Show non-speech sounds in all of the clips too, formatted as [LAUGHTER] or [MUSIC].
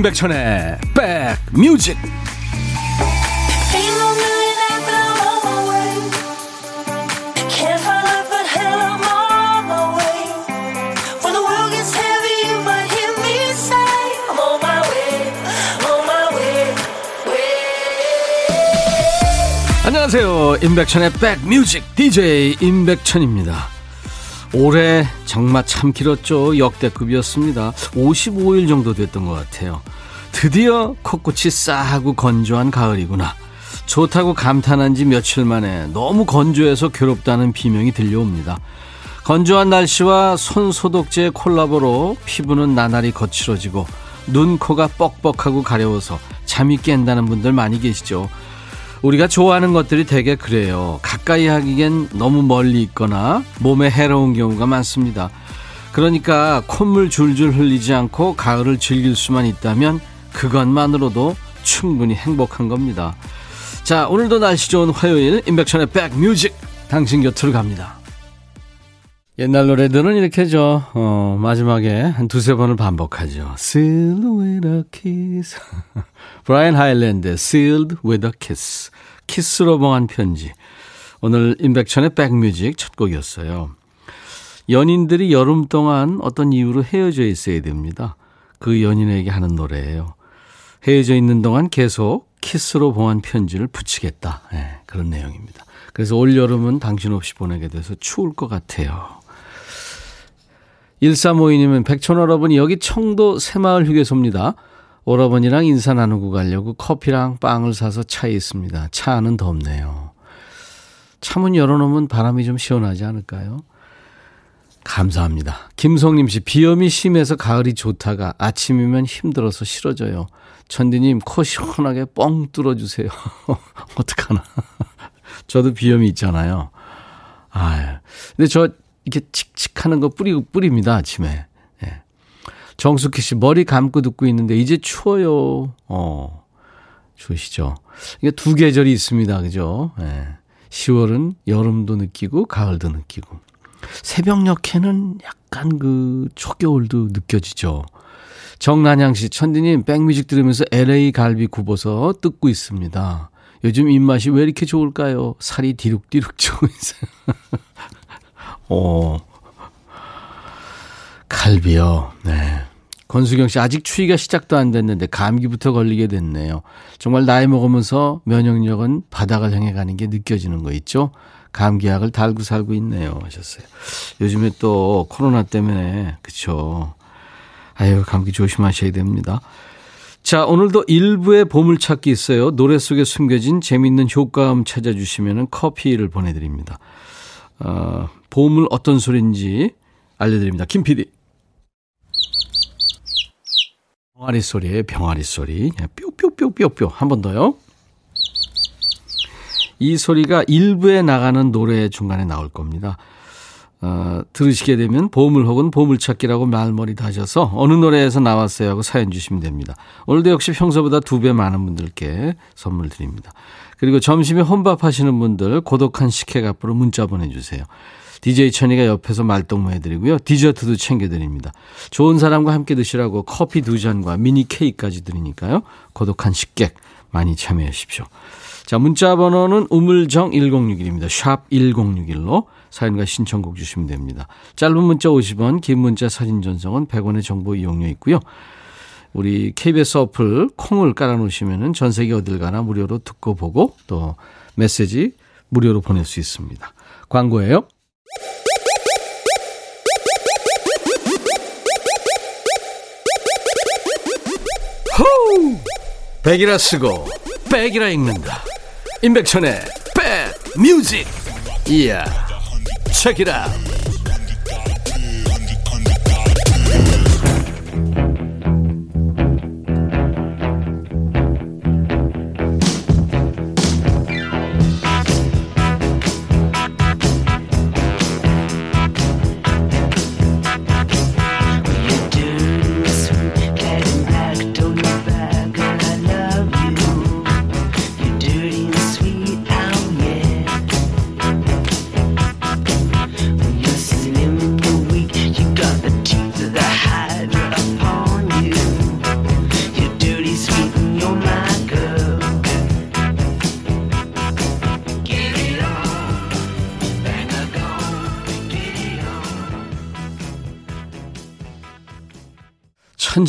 임백천의 백뮤직 안녕하세요 임백천의 백뮤직 DJ 임백천입니다 올해 장마 참 길었죠. 역대급이었습니다. 55일 정도 됐던 것 같아요. 드디어 코끝이 싸하고 건조한 가을이구나. 좋다고 감탄한 지 며칠 만에 너무 건조해서 괴롭다는 비명이 들려옵니다. 건조한 날씨와 손 소독제 콜라보로 피부는 나날이 거칠어지고 눈, 코가 뻑뻑하고 가려워서 잠이 깬다는 분들 많이 계시죠. 우리가 좋아하는 것들이 되게 그래요. 가까이 하기엔 너무 멀리 있거나 몸에 해로운 경우가 많습니다. 그러니까 콧물 줄줄 흘리지 않고 가을을 즐길 수만 있다면 그것만으로도 충분히 행복한 겁니다. 자, 오늘도 날씨 좋은 화요일 임백천의 백뮤직 당신 곁으로 갑니다. 옛날 노래들은 이렇게죠. 어, 마지막에 한 두세 번을 반복하죠. Sealed with a kiss. [LAUGHS] 브라이언 하일랜드, Sealed with a kiss. 키스로 봉한 편지. 오늘 임백천의 백뮤직 첫 곡이었어요. 연인들이 여름 동안 어떤 이유로 헤어져 있어야 됩니다. 그 연인에게 하는 노래예요. 헤어져 있는 동안 계속 키스로 봉한 편지를 붙이겠다. 네, 그런 내용입니다. 그래서 올 여름은 당신 없이 보내게 돼서 추울 것 같아요. 1352님은 백촌어러분 여기 청도 새마을 휴게소입니다. 오라버니랑 인사 나누고 가려고 커피랑 빵을 사서 차에 있습니다. 차 안은 덥네요. 차문 열어놓으면 바람이 좀 시원하지 않을까요? 감사합니다. 김성님 씨, 비염이 심해서 가을이 좋다가 아침이면 힘들어서 싫어져요. 천디님, 코 시원하게 뻥 뚫어주세요. [LAUGHS] 어떡하나. [LAUGHS] 저도 비염이 있잖아요. 아 근데 저 이렇게 칙칙 하는 거 뿌리고 뿌립니다, 아침에. 예. 정숙희 씨, 머리 감고 듣고 있는데, 이제 추워요. 어, 추우시죠? 이게 두 계절이 있습니다, 그죠? 예. 10월은 여름도 느끼고, 가을도 느끼고. 새벽녘에는 약간 그 초겨울도 느껴지죠. 정난양 씨, 천디님, 백뮤직 들으면서 LA 갈비 굽어서 뜯고 있습니다. 요즘 입맛이 왜 이렇게 좋을까요? 살이 디룩디룩 있어요. 오. 갈비요. 네. 권수경 씨, 아직 추위가 시작도 안 됐는데 감기부터 걸리게 됐네요. 정말 나이 먹으면서 면역력은 바닥을 향해 가는 게 느껴지는 거 있죠? 감기약을 달고 살고 있네요. 하셨어요. 요즘에 또 코로나 때문에, 그쵸. 아유, 감기 조심하셔야 됩니다. 자, 오늘도 일부의 보물찾기 있어요. 노래 속에 숨겨진 재밌는 효과음 찾아주시면 커피를 보내드립니다. 어, 보물 어떤 소리인지 알려드립니다. 김 PD. 병아리 소리에 병아리 소리. 뿅뿅뿅뿅뿅. 한 번 더요. 이 소리가 일부에 나가는 노래 중간에 나올 겁니다. 어, 들으시게 되면 보물 혹은 보물찾기라고 말머리 다셔서 어느 노래에서 나왔어요 하고 사연 주시면 됩니다. 오늘도 역시 평소보다 두 배 많은 분들께 선물 드립니다. 그리고 점심에 혼밥 하시는 분들 고독한 식혜 앞으로 문자 보내주세요. DJ 천이가 옆에서 말동무 해드리고요. 디저트도 챙겨드립니다. 좋은 사람과 함께 드시라고 커피 두 잔과 미니 케이크까지 드리니까요. 고독한 식객 많이 참여해 주십시오. 자, 문자 번호는 우물정 1061입니다. 샵 1061로 사연과 신청곡 주시면 됩니다. 짧은 문자 50원, 긴 문자 사진 전송은 100원의 정보 이용료 있고요. 우리 KBS 어플 콩을 깔아놓으시면 전 세계 어딜 가나 무료로 듣고 보고 또 메시지 무료로 보낼 수 있습니다. 광고예요. 호우! 백이라 쓰고 백이라 읽는다. 임백천의 백 뮤직. 이야. 책이라.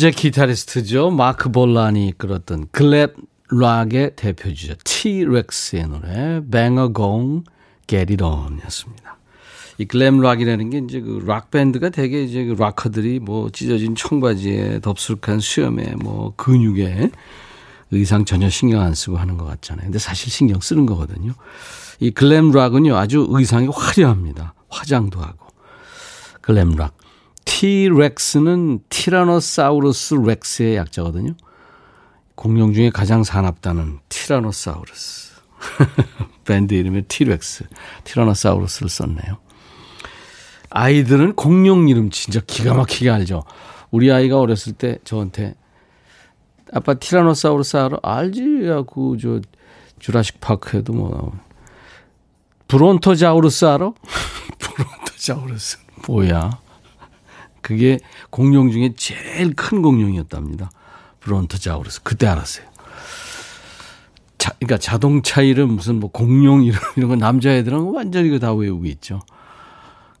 천재 기타리스트죠. 마크 볼란이 이끌었던 글램 락의 대표주자 T-Rex의 노래 Bang a Gong Get It On 였습니다. 이 글램 락이라는 게 이제 그 락 밴드가 되게 이제 그 락커들이 뭐 찢어진 청바지에 덥수룩한 수염에 뭐 근육에 의상 전혀 신경 안 쓰고 하는 것 같잖아요. 근데 사실 신경 쓰는 거거든요. 이 글램 락은요 아주 의상이 화려합니다. 화장도 하고 글램 락. T-렉스는 티라노사우루스 렉스의 약자거든요. 공룡 중에 가장 사납다는 티라노사우루스. [LAUGHS] 밴드 이름에 티렉스, 티라노사우루스를 썼네요. 아이들은 공룡 이름 진짜 기가 막히게 알죠. 우리 아이가 어렸을 때 저한테 아빠 티라노사우루스 알아? 알지? 하고 저 Jurassic Park에도 뭐 브론토자우루스 알아? [LAUGHS] 브론토자우루스 뭐야? 그게 공룡 중에 제일 큰 공룡이었답니다. 브론토자우루스 그때 알았어요. 자, 그러니까 자동차 이름 무슨 뭐 공룡 이름 이런 거 남자애들은 완전히 그 다 외우고 있죠.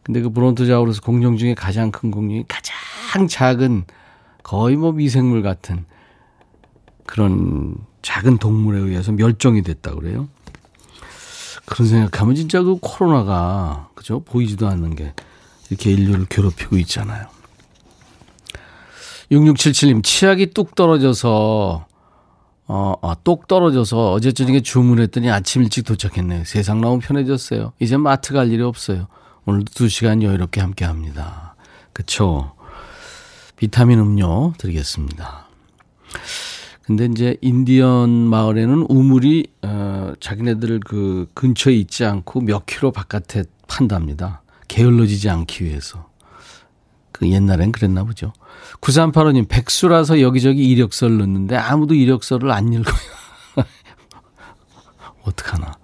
근데 그 브론토자우루스 공룡 중에 가장 큰 공룡이 가장 작은 거의 뭐 미생물 같은 그런 작은 동물에 의해서 멸종이 됐다 그래요. 그런 생각하면 진짜 그 코로나가 그죠 보이지도 않는 게 이렇게 인류를 괴롭히고 있잖아요. 6677님 치약이 뚝 떨어져서 어, 아, 똑 떨어져서 어제 저녁에 주문했더니 아침 일찍 도착했네요. 세상 너무 편해졌어요. 이제 마트 갈 일이 없어요. 오늘도 두 시간 여유롭게 함께 합니다. 그쵸? 비타민 음료 드리겠습니다. 근데 이제 인디언 마을에는 우물이 어, 자기네들 그 근처에 있지 않고 몇 킬로 바깥에 판답니다. 게을러지지 않기 위해서. 그 옛날엔 그랬나 보죠. 9385님, 백수라서 여기저기 이력서를 넣는데 아무도 이력서를 안 읽어요. [LAUGHS] 어떡하나.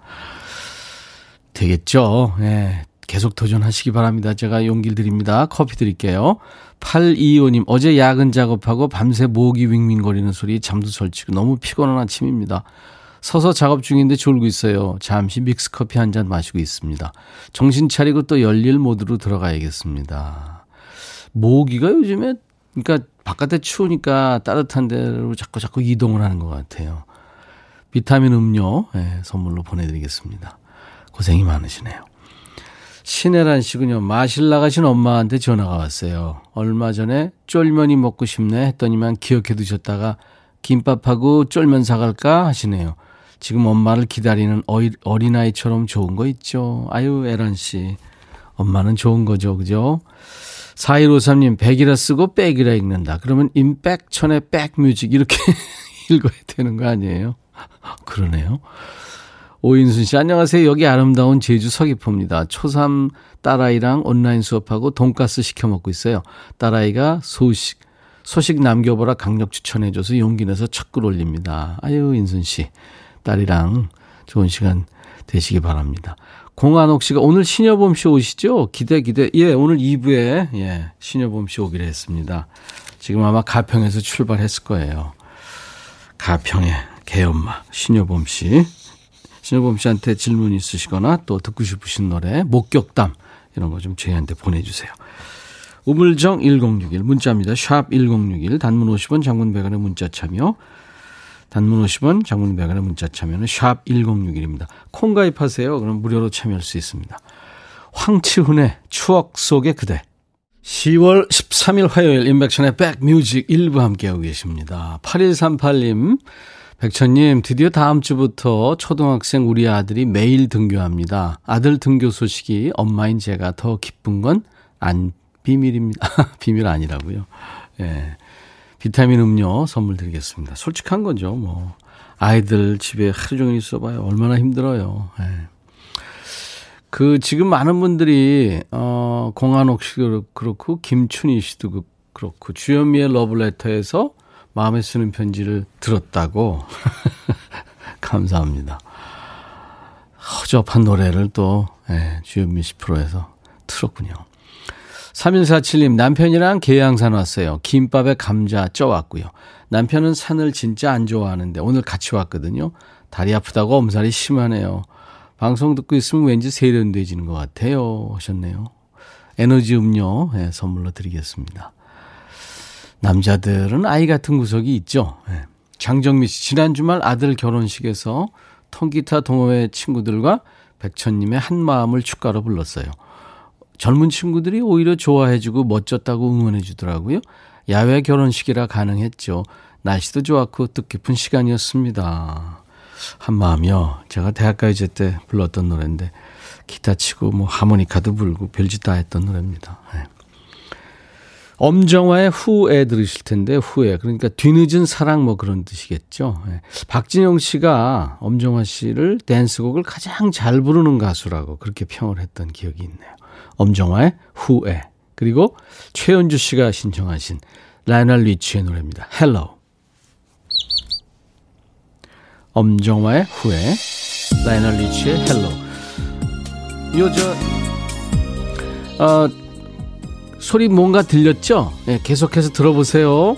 되겠죠. 예. 계속 도전하시기 바랍니다. 제가 용기를 드립니다. 커피 드릴게요. 825님, 어제 야근 작업하고 밤새 목이 윙윙거리는 소리 잠도 설치고 너무 피곤한 아침입니다. 서서 작업 중인데 졸고 있어요. 잠시 믹스커피 한 잔 마시고 있습니다. 정신 차리고 또 열일 모드로 들어가야겠습니다. 모기가 요즘에, 그러니까 바깥에 추우니까 따뜻한 데로 자꾸 자꾸 이동을 하는 것 같아요. 비타민 음료, 네, 선물로 보내드리겠습니다. 고생이 많으시네요. 신혜란 씨군요. 마실 나가신 엄마한테 전화가 왔어요. 얼마 전에 쫄면이 먹고 싶네 했더니만 기억해 두셨다가 김밥하고 쫄면 사갈까 하시네요. 지금 엄마를 기다리는 어이, 어린아이처럼 좋은 거 있죠. 아유, 에란 씨. 엄마는 좋은 거죠. 그죠? 4153님, 백이라 쓰고 백이라 읽는다. 그러면 임백천의 백뮤직 이렇게 [LAUGHS] 읽어야 되는 거 아니에요? 그러네요. 오인순 씨, 안녕하세요. 여기 아름다운 제주 서귀포입니다. 초3 딸아이랑 온라인 수업하고 돈가스 시켜 먹고 있어요. 딸아이가 소식, 소식 남겨보라 강력 추천해줘서 용기 내서 첫글 올립니다. 아유, 인순 씨. 딸이랑 좋은 시간 되시기 바랍니다. 공한옥 씨가 오늘 신여범 씨 오시죠? 기대, 기대. 예, 오늘 2부에, 예, 신여범 씨 오기로 했습니다. 지금 아마 가평에서 출발했을 거예요. 가평의 개엄마, 신여범 씨. 신여범 씨한테 질문 있으시거나 또 듣고 싶으신 노래, 목격담 이런 거 좀 저희한테 보내 주세요. 우물정 1061 문자입니다. 샵 1061 단문 50원 장문 100원의 문자 참여 단문 50원 장문 100원의 문자 참여는 샵 1061입니다. 콩 가입하세요. 그럼 무료로 참여할 수 있습니다. 황치훈의 추억 속의 그대 10월 13일 화요일 인백션의 백뮤직 1부 함께하고 계십니다. 8138님 백천님, 드디어 다음 주부터 초등학생 우리 아들이 매일 등교합니다. 아들 등교 소식이 엄마인 제가 더 기쁜 건 안, 비밀입니다. [LAUGHS] 비밀 아니라고요. 예. 비타민 음료 선물 드리겠습니다. 솔직한 거죠, 뭐. 아이들 집에 하루 종일 있어봐요. 얼마나 힘들어요. 예. 그, 지금 많은 분들이, 어, 공한옥 씨도 그렇고, 김춘희 씨도 그렇고, 주현미의 러브레터에서 마음에 쓰는 편지를 들었다고. [LAUGHS] 감사합니다. 허접한 노래를 또, 예, 주현미 씨 프로에서 틀었군요. 3147님, 남편이랑 계양산 왔어요. 김밥에 감자 쪄왔고요. 남편은 산을 진짜 안 좋아하는데 오늘 같이 왔거든요. 다리 아프다고 엄살이 심하네요. 방송 듣고 있으면 왠지 세련돼지는 것 같아요. 하셨네요. 에너지 음료 네, 선물로 드리겠습니다. 남자들은 아이 같은 구석이 있죠. 네. 장정미 씨, 지난 주말 아들 결혼식에서 통기타 동호회 친구들과 백천님의 한 마음을 축가로 불렀어요. 젊은 친구들이 오히려 좋아해주고 멋졌다고 응원해주더라고요. 야외 결혼식이라 가능했죠. 날씨도 좋았고 뜻깊은 시간이었습니다. 한 마음이요. 제가 대학가요제 때 불렀던 노래인데 기타 치고 뭐 하모니카도 불고 별짓 다 했던 노래입니다. 네. 엄정화의 후애 들으실 텐데 후애 그러니까 뒤늦은 사랑 뭐 그런 뜻이겠죠. 네. 박진영 씨가 엄정화 씨를 댄스곡을 가장 잘 부르는 가수라고 그렇게 평을 했던 기억이 있네요. 엄정화의 후애 그리고 최연주 씨가 신청하신 라이널 리치의 노래입니다. Hello 엄정화의 후에 라이널 리치의 헬로 요저 어, 소리 뭔가 들렸죠? 네, 계속해서 들어보세요.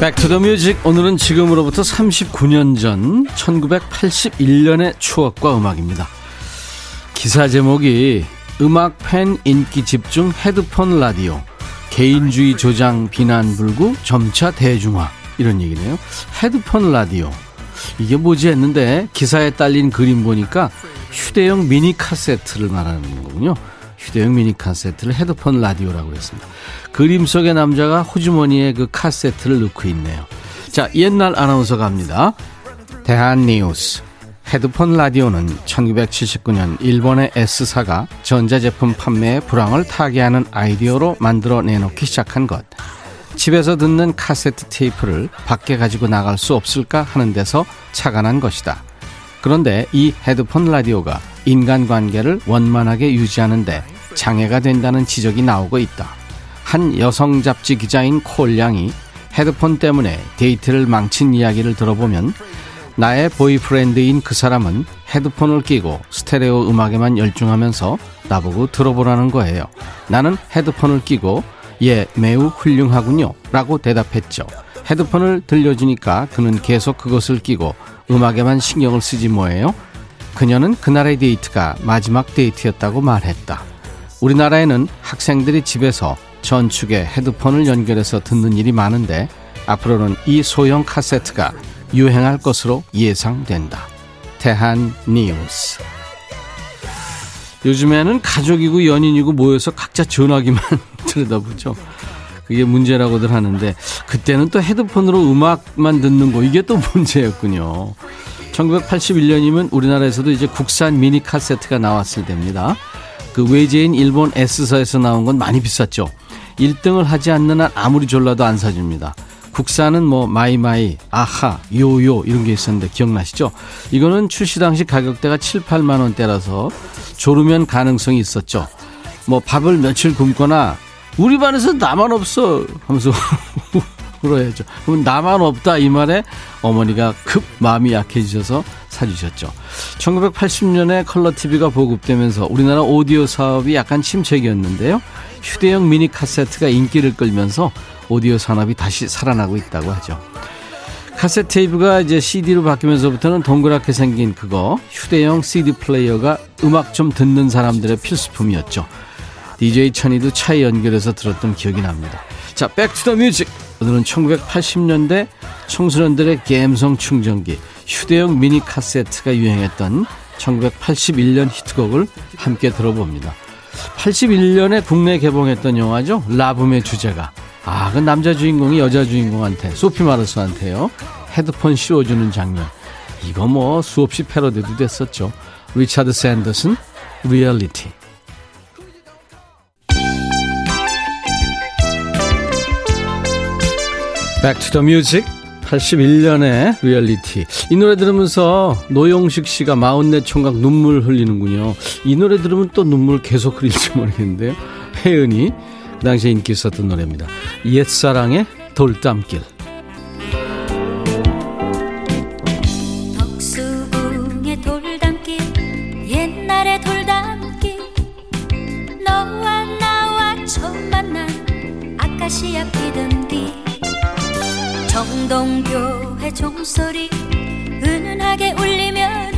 Back to the Music 오늘은 지금으로부터 39년 전 1981년의 추억과 음악입니다. 기사 제목이 음악 팬 인기 집중 헤드폰 라디오 개인주의 조장 비난 불구 점차 대중화 이런 얘기네요. 헤드폰 라디오 이게 뭐지 했는데 기사에 딸린 그림 보니까 휴대용 미니 카세트를 말하는 거군요. 휴대용 미니 카세트를 헤드폰 라디오라고 했습니다. 그림 속의 남자가 호주머니에 그 카세트를 넣고 있네요. 자, 옛날 아나운서 갑니다. 대한 뉴스. 헤드폰 라디오는 1979년 일본의 S사가 전자제품 판매의 불황을 타개하는 아이디어로 만들어 내놓기 시작한 것. 집에서 듣는 카세트 테이프를 밖에 가지고 나갈 수 없을까 하는 데서 착안한 것이다. 그런데 이 헤드폰 라디오가 인간관계를 원만하게 유지하는데 장애가 된다는 지적이 나오고 있다. 한 여성 잡지 기자인 콜 양이 헤드폰 때문에 데이트를 망친 이야기를 들어보면 나의 boyfriend인 그 사람은 헤드폰을 끼고 스테레오 음악에만 열중하면서 나보고 들어보라는 거예요. 나는 헤드폰을 끼고 예, 매우 훌륭하군요. 라고 대답했죠. 헤드폰을 들려주니까 그는 계속 그것을 끼고 음악에만 신경을 쓰지 뭐예요? 그녀는 그날의 데이트가 마지막 데이트였다고 말했다. 우리나라에는 학생들이 집에서 전축에 헤드폰을 연결해서 듣는 일이 많은데 앞으로는 이 소형 카세트가 유행할 것으로 예상된다. 대한 뉴스. 요즘에는 가족이고 연인이고 모여서 각자 전화기만 [LAUGHS] 들여다보죠. 그게 문제라고들 하는데 그때는 또 헤드폰으로 음악만 듣는 거 이게 또 문제였군요. 1981년이면 우리나라에서도 이제 국산 미니 카세트가 나왔을 때입니다. 그 외제인 일본 S사에서 나온 건 많이 비쌌죠. 1등을 하지 않는 한 아무리 졸라도 안 사줍니다. 국산은 뭐 마이마이, 아하, 요요 이런 게 있었는데 기억나시죠? 이거는 출시 당시 가격대가 7, 8만 원대라서 조르면 가능성이 있었죠. 뭐 밥을 며칠 굶거나 우리 반에서 나만 없어 하면서 [LAUGHS] 울어야죠. 그럼 나만 없다 이 말에 어머니가 급 마음이 약해지셔서 사주셨죠. 1980년에 컬러 TV가 보급되면서 우리나라 오디오 사업이 약간 침체기였는데요. 휴대용 미니 카세트가 인기를 끌면서 오디오 산업이 다시 살아나고 있다고 하죠. 카세트 테이프가 이제 CD로 바뀌면서부터는 동그랗게 생긴 그거 휴대용 CD 플레이어가 음악 좀 듣는 사람들의 필수품이었죠. DJ 천이도 차에 연결해서 들었던 기억이 납니다. 자, Back to the Music. 오늘은 1980년대 청소년들의 감성 충전기 휴대용 미니 카세트가 유행했던 1981년 히트곡을 함께 들어봅니다. 81년에 국내 개봉했던 영화죠. 라붐의 주제가. 아, 그 남자 주인공이 여자 주인공한테, 소피 마르소한테요. 헤드폰 씌워주는 장면. 이거 뭐 수없이 패러디도 됐었죠. 리차드 샌더슨, Reality. Back to the Music 81년의 리얼리티 이 노래 들으면서 노용식 씨가 마흔네 총각 눈물 흘리는군요. 이 노래 들으면 또 눈물 계속 흘릴지 모르겠는데요. 혜은이 그 당시에 인기 있었던 노래입니다. 옛사랑의 돌담길. 아카시아 피던 뒤 정동교회 종소리 은은하게 울리면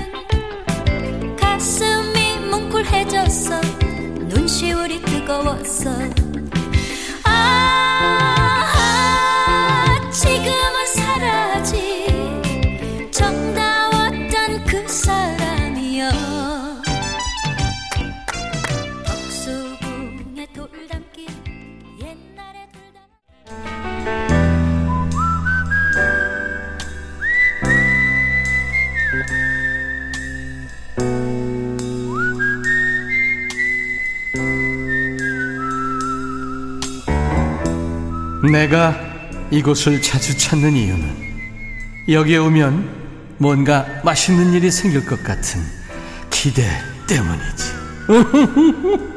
가슴이 뭉클해졌어 눈시울이 뜨거웠어 내가 이곳을 자주 찾는 이유는 여기에 오면 뭔가 맛있는 일이 생길 것 같은 기대 때문이지. [LAUGHS]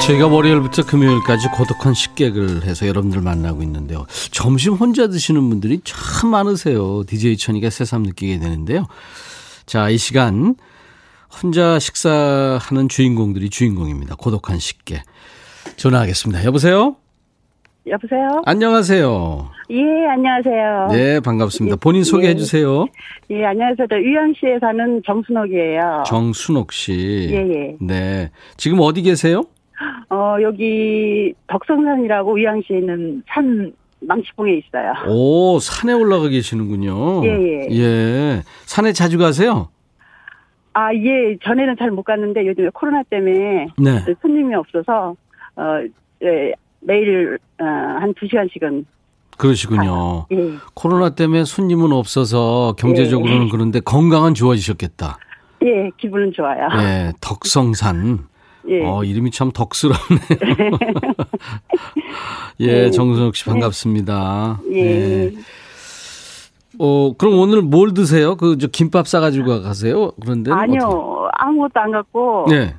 저희가 월요일부터 금요일까지 고독한 식객을 해서 여러분들 만나고 있는데요. 점심 혼자 드시는 분들이 참 많으세요. DJ 천이가 새삼 느끼게 되는데요. 자, 이 시간 혼자 식사하는 주인공들이 주인공입니다. 고독한 식객. 전화하겠습니다. 여보세요? 여보세요? 안녕하세요. 예, 안녕하세요. 네, 반갑습니다. 본인 소개해 예. 주세요. 예, 안녕하세요. 저 유양시에 사는 정순옥이에요. 정순옥 씨. 예, 예. 네. 지금 어디 계세요? 어, 여기 덕성산이라고 유양시에 있는 산 망치봉에 있어요. 오, 산에 올라가 계시는군요. 예, 예. 예. 산에 자주 가세요? 아, 예, 전에는 잘 못 갔는데 요즘에 코로나 때문에 네. 손님이 없어서, 어, 예, 매일, 어, 한두 시간씩은, 그러시군요. 예. 코로나 때문에 손님은 없어서 경제적으로는 그런데 건강은 좋아지셨겠다. 예, 기분은 좋아요. 예, 덕성산. 예. 어, 이름이 참 덕스럽네요. [LAUGHS] [LAUGHS] 예, 예. 정순옥 씨 반갑습니다. 예. 어, 그럼 오늘 뭘 드세요? 그, 저, 김밥 싸가지고 가세요? 그런데? 아니요, 아무것도 안 갖고, 네.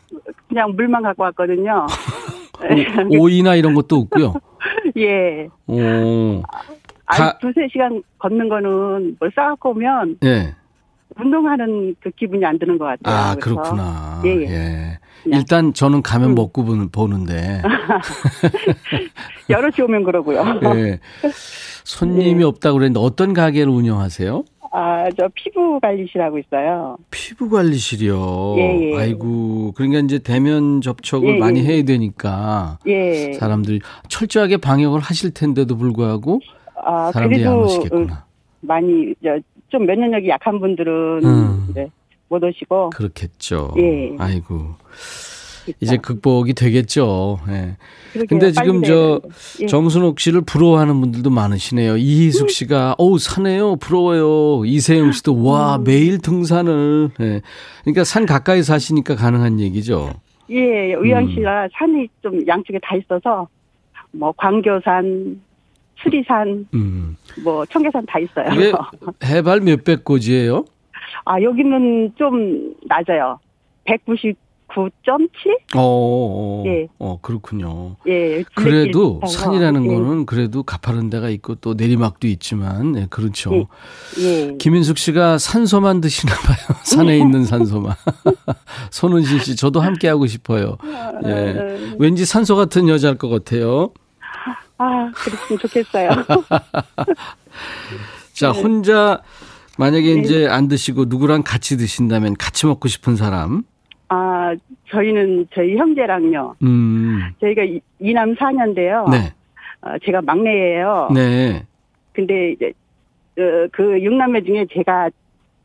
그냥 물만 갖고 왔거든요. [LAUGHS] 오, 오이나 이런 것도 없고요. [LAUGHS] 예. 오, 아, 가- 두세 시간 걷는 거는 뭘 싸갖고 오면 예. 운동하는 그 기분이 안 드는 것 같아요. 아, 그래서 그렇구나. 예, 예. 예. 일단 저는 가면 음. 먹고 보는- 보는데, [LAUGHS] 여럿이 오면 그러고요. 예. 손님이 네. 없다고 그랬는데 어떤 가게를 운영하세요? 아, 저 피부 관리실 하고 있어요. 피부 관리실이요. 예, 예. 아이고, 그러니까 이제 대면 접촉을 예, 많이 예. 해야 되니까 예. 사람들이 철저하게 방역을 하실 텐데도 불구하고 아, 사람들이 안 그래도 오시겠구나. 어, 많이 좀 면역력이 약한 분들은 음. 이제 못 오시고 그렇겠죠. 예. 아이고. 이제 극복이 되겠죠. 예. 그러게요. 근데 지금 저. 예. 정순옥 씨를 부러워하는 분들도 많으시네요. 이희숙 씨가 어우 사네요. 부러워요. 이세영 씨도 와 매일 등산을. 예. 그러니까 산 가까이 사시니까 가능한 얘기죠. 예, 음. 의왕시가 산이 좀 양쪽에 다 있어서 뭐 광교산, 수리산, 음. 뭐 청계산 다 있어요. [LAUGHS] 해발 몇백 고지예요? 아 여기는 좀 낮아요. 199.7? 어, 어, 예. 어 그렇군요. 예. 그래도. 산이라는 예. 거는 그래도 가파른 데가 있고 또 내리막도 있지만 예, 그렇죠. 예. 예. 김인숙 씨가 산소만 드시나 봐요. [LAUGHS] 산에 있는 산소만. [LAUGHS] 손은실 씨, 저도 함께 하고 싶어요. 예. 왠지 산소 같은 여자일 것 같아요. 아, 그랬으면 좋겠어요. [LAUGHS] 자, 네. 혼자 만약에 이제 안 드시고 누구랑 같이 드신다면 같이 먹고 싶은 사람. 아, 저희는 저희 형제랑요. 음. 저희가 이- 이남 4년인데요. 네. 어, 제가 막내예요. 네. 근데 이제 어, 그 육남매 중에 제가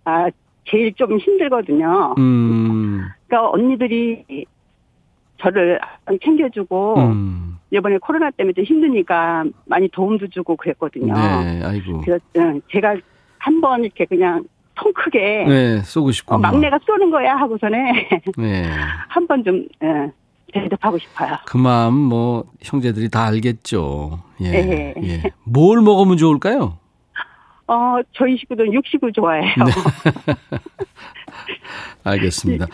아 제일 좀 힘들거든요. 음. 그러니까 언니들이 저를 챙겨주고 음. 이번에 코로나 때문에 좀 힘드니까 많이 도움도 주고 그랬거든요. 네. 아이고. 그래서 응, 제가 한 번 이렇게 그냥 통 크게 네, 쏘고 어, 싶군요. 막내가 쏘는 거야 하고서는 네. [LAUGHS] 한 번좀 예, 대접하고 싶어요. 그 마음 뭐 형제들이 다 알겠죠. 예. 예. 예. 뭘 먹으면 좋을까요? 어 저희 식구들은 육식을 좋아해요. 네. [LAUGHS] 알겠습니다.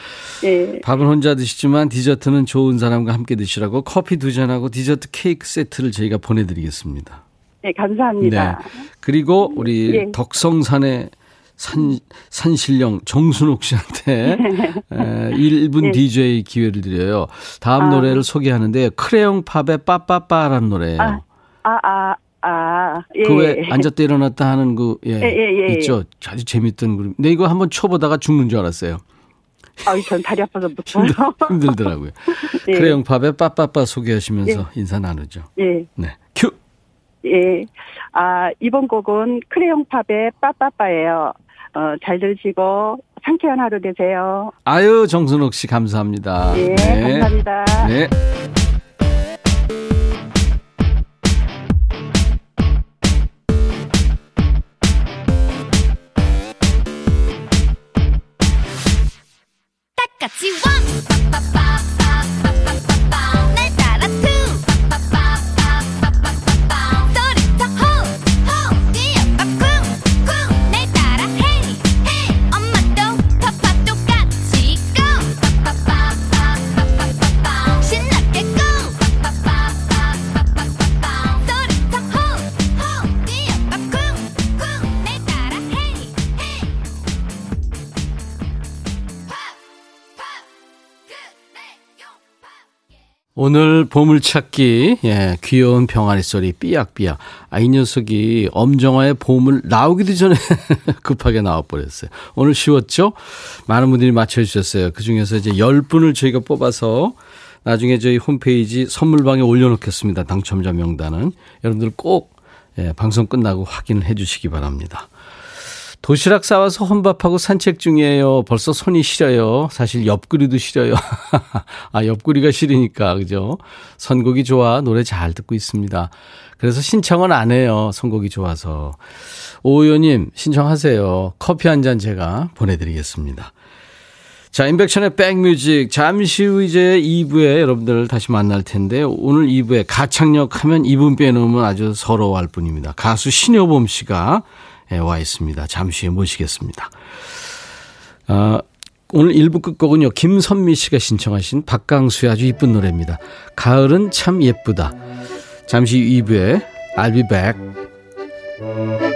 예. 밥은 혼자 드시지만 디저트는 좋은 사람과 함께 드시라고 커피 두 잔하고 디저트 케이크 세트를 저희가 보내드리겠습니다. 예, 감사합니다. 그리고 우리 예. 덕성산의 산, 산신령 정순옥 씨한테 [LAUGHS] 에, 1분 예. DJ 기회를 드려요. 다음 아. 노래를 소개하는데 크레용 팝의 빠빠빠라는 노래예요. 아, 아, 아, 아, 예. 그왜 앉았다 일어났다 하는 그 예, 예, 예, 예. 있죠. 아주 재밌던 그룹. 근데 이거 한번 쳐보다가 죽는 줄 알았어요. 아유, 전 다리 아파서 못 쳐요. [LAUGHS] 힘들 더라고요. 예. 크레용 팝의 빠빠빠 소개하시면서 인사 나누죠. 예, 네. 큐. 예. 아, 이번 곡은 크레용팝의 빠빠빠예요. 어, 잘 들으시고 상쾌한 하루 되세요. 아유, 정순옥 씨 감사합니다. 예, 네. 감사합니다. 네. 같이 왕! 빠빠빠! 오늘 보물찾기 예, 귀여운 병아리 소리 삐약삐약. 아 이 녀석이 엄정화의 보물 나오기도 전에 [LAUGHS] 급하게 나와버렸어요. 오늘 쉬웠죠? 많은 분들이 맞춰주셨어요. 그 중에서 이제 10분을 저희가 뽑아서 나중에 저희 홈페이지 선물방에 올려놓겠습니다. 당첨자 명단은. 여러분들 꼭 예, 방송 끝나고 확인을 해 주시기 바랍니다 도시락 싸와서 혼밥하고 산책 중이에요. 벌써 손이 시려요. 사실 옆구리도 시려요. [LAUGHS] 아, 옆구리가 시리니까, 그죠? 선곡이 좋아. 노래 잘 듣고 있습니다. 그래서 신청은 안 해요. 선곡이 좋아서. 오 의원님, 신청하세요. 커피 한 잔 제가 보내드리겠습니다. 자, 인백션의 백뮤직. 잠시 후 이제 2부에 여러분들 다시 만날 텐데, 오늘 2부에 가창력 하면 2분 빼놓으면 아주 서러워할 뿐입니다. 가수 신여범 씨가 예, 와 있습니다. 잠시 후에 모시겠습니다. 아, 오늘 1부 끝곡은요, 김선미 씨가 신청하신 박강수의 아주 이쁜 노래입니다. 가을은 참 예쁘다. 잠시 후 2부에 I'll be back.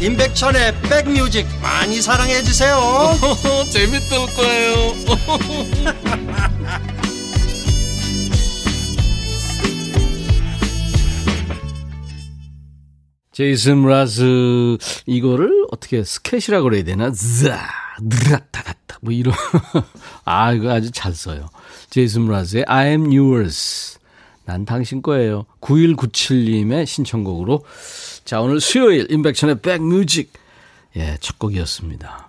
임백천의 백뮤직 많이 사랑해 주세요 [LAUGHS] 재밌을 거예요 [LAUGHS] 제이슨 브라즈 이거를 어떻게 스케치라고 그래야 되나? 자, 느라타갔다 뭐 이런 [LAUGHS] 아 이거 아주 잘 써요. 제이슨 브라즈의 I am yours. 난 당신 거예요. 9197님의 신청곡으로 자 오늘 수요일 인백션의 백뮤직 예, 첫 곡이었습니다.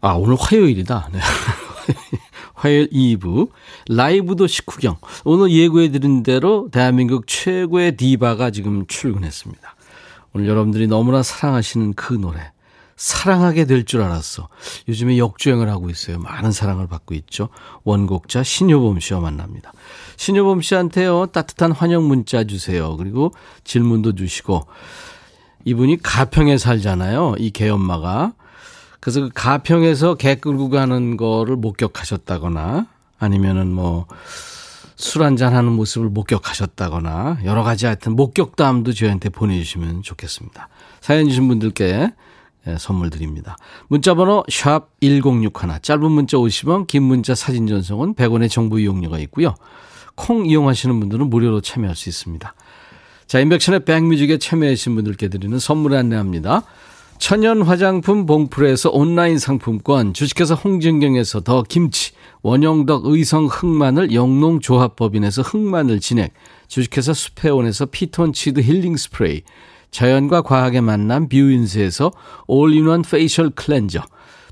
아 오늘 화요일이다. 네. [LAUGHS] 화요일 2부 라이브도 식후경 오늘 예고해 드린 대로 대한민국 최고의 디바가 지금 출근했습니다. 오늘 여러분들이 너무나 사랑하시는 그 노래 사랑하게 될 줄 알았어. 요즘에 역주행을 하고 있어요. 많은 사랑을 받고 있죠. 원곡자 신효범 씨와 만납니다. 신효범 씨한테요 따뜻한 환영 문자 주세요. 그리고 질문도 주시고 이분이 가평에 살잖아요. 이 개엄마가. 그래서 그 가평에서 개 끌고 가는 거를 목격하셨다거나 아니면은 뭐 술 한잔 하는 모습을 목격하셨다거나 여러 가지 하여튼 목격담도 저희한테 보내주시면 좋겠습니다. 사연 주신 분들께 예, 선물 드립니다. 문자번호 샵 1061, 짧은 문자 50원, 긴 문자 사진 전송은 100원의 정보 이용료가 있고요. 콩 이용하시는 분들은 무료로 참여할 수 있습니다. 자, 임백천의 백뮤직에 참여하신 분들께 드리는 선물 안내합니다. 천연 화장품 봉프레에서 온라인 상품권, 주식회사 홍진경에서 더 김치, 원영덕 의성 흑마늘 영농조합법인에서 흑마늘 진액, 주식회사 수페온에서 피톤치드 힐링 스프레이, 자연과 과학의 만남 뷰인스에서 all-in-one facial cleanser,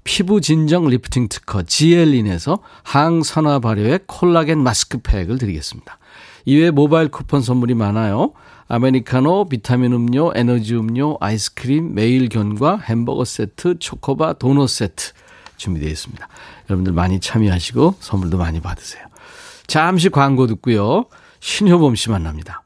피부 진정 리프팅 특허 지엘린에서 항산화 발효의 콜라겐 마스크팩을 드리겠습니다. 이외에 모바일 쿠폰 선물이 많아요. 아메리카노, 비타민 음료, 에너지 음료, 아이스크림, 매일 견과, 햄버거 세트, 초코바, 도넛 세트 준비되어 있습니다. 여러분들 많이 참여하시고 선물도 많이 받으세요. 잠시 광고 듣고요. 신효범 씨 만납니다.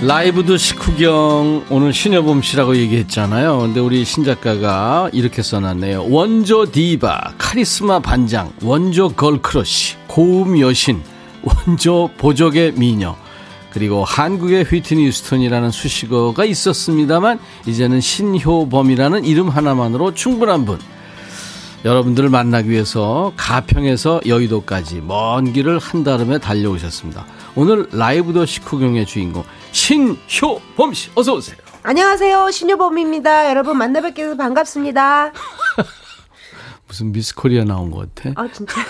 라이브도 식후경 오늘 신효범 씨라고 얘기했잖아요. 근데 우리 신 작가가 이렇게 써놨네요. 원조 디바, 카리스마 반장, 원조 걸크러쉬, 고음 여신, 원조 보조개 미녀, 그리고 한국의 휘트니 휴스턴이라는 수식어가 있었습니다만 이제는 신효범이라는 이름 하나만으로 충분한 분. 여러분들을 만나기 위해서 가평에서 여의도까지 먼 길을 한달음에 달려오셨습니다. 오늘 라이브도 식후경의 주인공 신효범 씨 어서 오세요. 안녕하세요. 신효범입니다. 여러분 만나 뵙게 돼서 반갑습니다. [LAUGHS] 무슨 미스 코리아 나온 것 같아. 아, 진짜. [LAUGHS]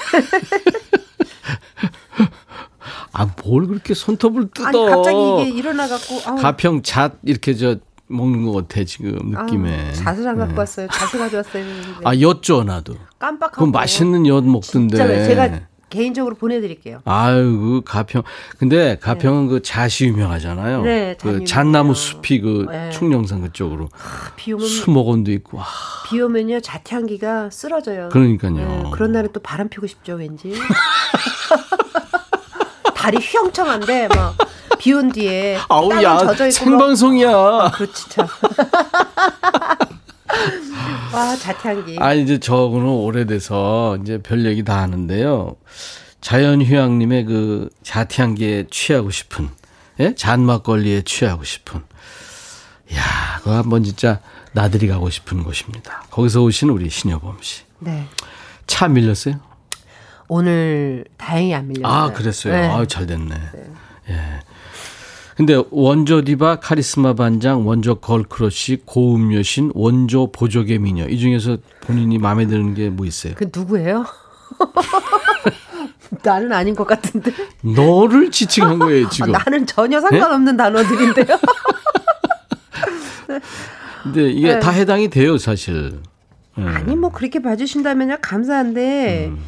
아 뭘 그렇게 손톱을 뜯어? 아니, 갑자기 이게 일어나갖고. 아우, 가평 잣 이렇게 저 먹는 것 같아 지금 느낌에. 아우, 잣을 안 갖고 네. 왔어요. 잣을 가져왔어요. 아 엿 줘 나도. 깜빡하고. 그 맛있는 엿 먹던데. 진짜 제가 개인적으로 보내드릴게요. 아유, 그 가평. 근데 가평은 그 잣이 유명하잖아요. 네, 잣그 잣나무. 숲이 그 네. 충령산 그쪽으로 아, 비 오면 수목원도 있고. 와, 비 오면요 자태향기가 쓰러져요. 그러니까요. 네, 그런 날에 또 바람 피고 싶죠 왠지. [LAUGHS] 다리 휘영청한데 막 비 온 뒤에 아우 야 젖어 있고 생방송이야. 막, 그렇지 참. [LAUGHS] [LAUGHS] 와 자태향기. 아 이제 저거는 오래돼서 이제 별 얘기 다 하는데요. 자연휴양림의 그 잣향기에 취하고 싶은, 예? 잣막걸리에 취하고 싶은. 야, 그거 한번 진짜 나들이 가고 싶은 곳입니다. 거기서 오신 우리 신효범 씨. 네. 차 밀렸어요? 오늘 다행히 안 밀렸어요. 아, 그랬어요. 네. 아유, 잘 됐네. 예. 근데 원조 디바, 카리스마 반장, 원조 걸크러쉬, 고음 여신, 원조 보조개 미녀. 이 중에서 본인이 마음에 드는 게 뭐 있어요? 그 누구예요? [LAUGHS] 나는 아닌 것 같은데. 너를 지칭한 거예요, [LAUGHS] 지금. 아, 나는 전혀 상관없는 단어들인데요. [LAUGHS] 근데 이게 네. 다 해당이 돼요, 사실. 예. 아니 뭐 그렇게 봐주신다면 감사한데 음.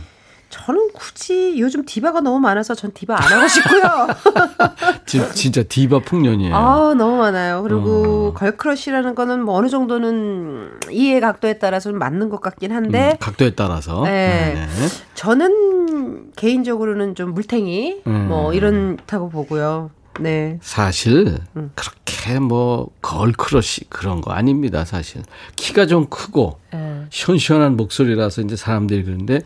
저는 굳이 요즘 디바가 너무 많아서 전 디바 안 하고 싶고요. [LAUGHS] 지- 진짜 디바 풍년이에요. 아 너무 많아요. 그리고 어. 걸크러쉬라는 거는 뭐 어느 정도는 이해 각도에 따라서 는 맞는 것 같긴 한데 음, 각도에 따라서. 네. 네네. 저는 개인적으로는 좀 물탱이 음. 뭐 이런다고 보고요. 네. 사실 음. 그렇게 뭐 걸크러쉬 그런 거 아닙니다, 사실. 키가 좀 크고 예. 시원시원한 목소리라서 이제 사람들이 그러는데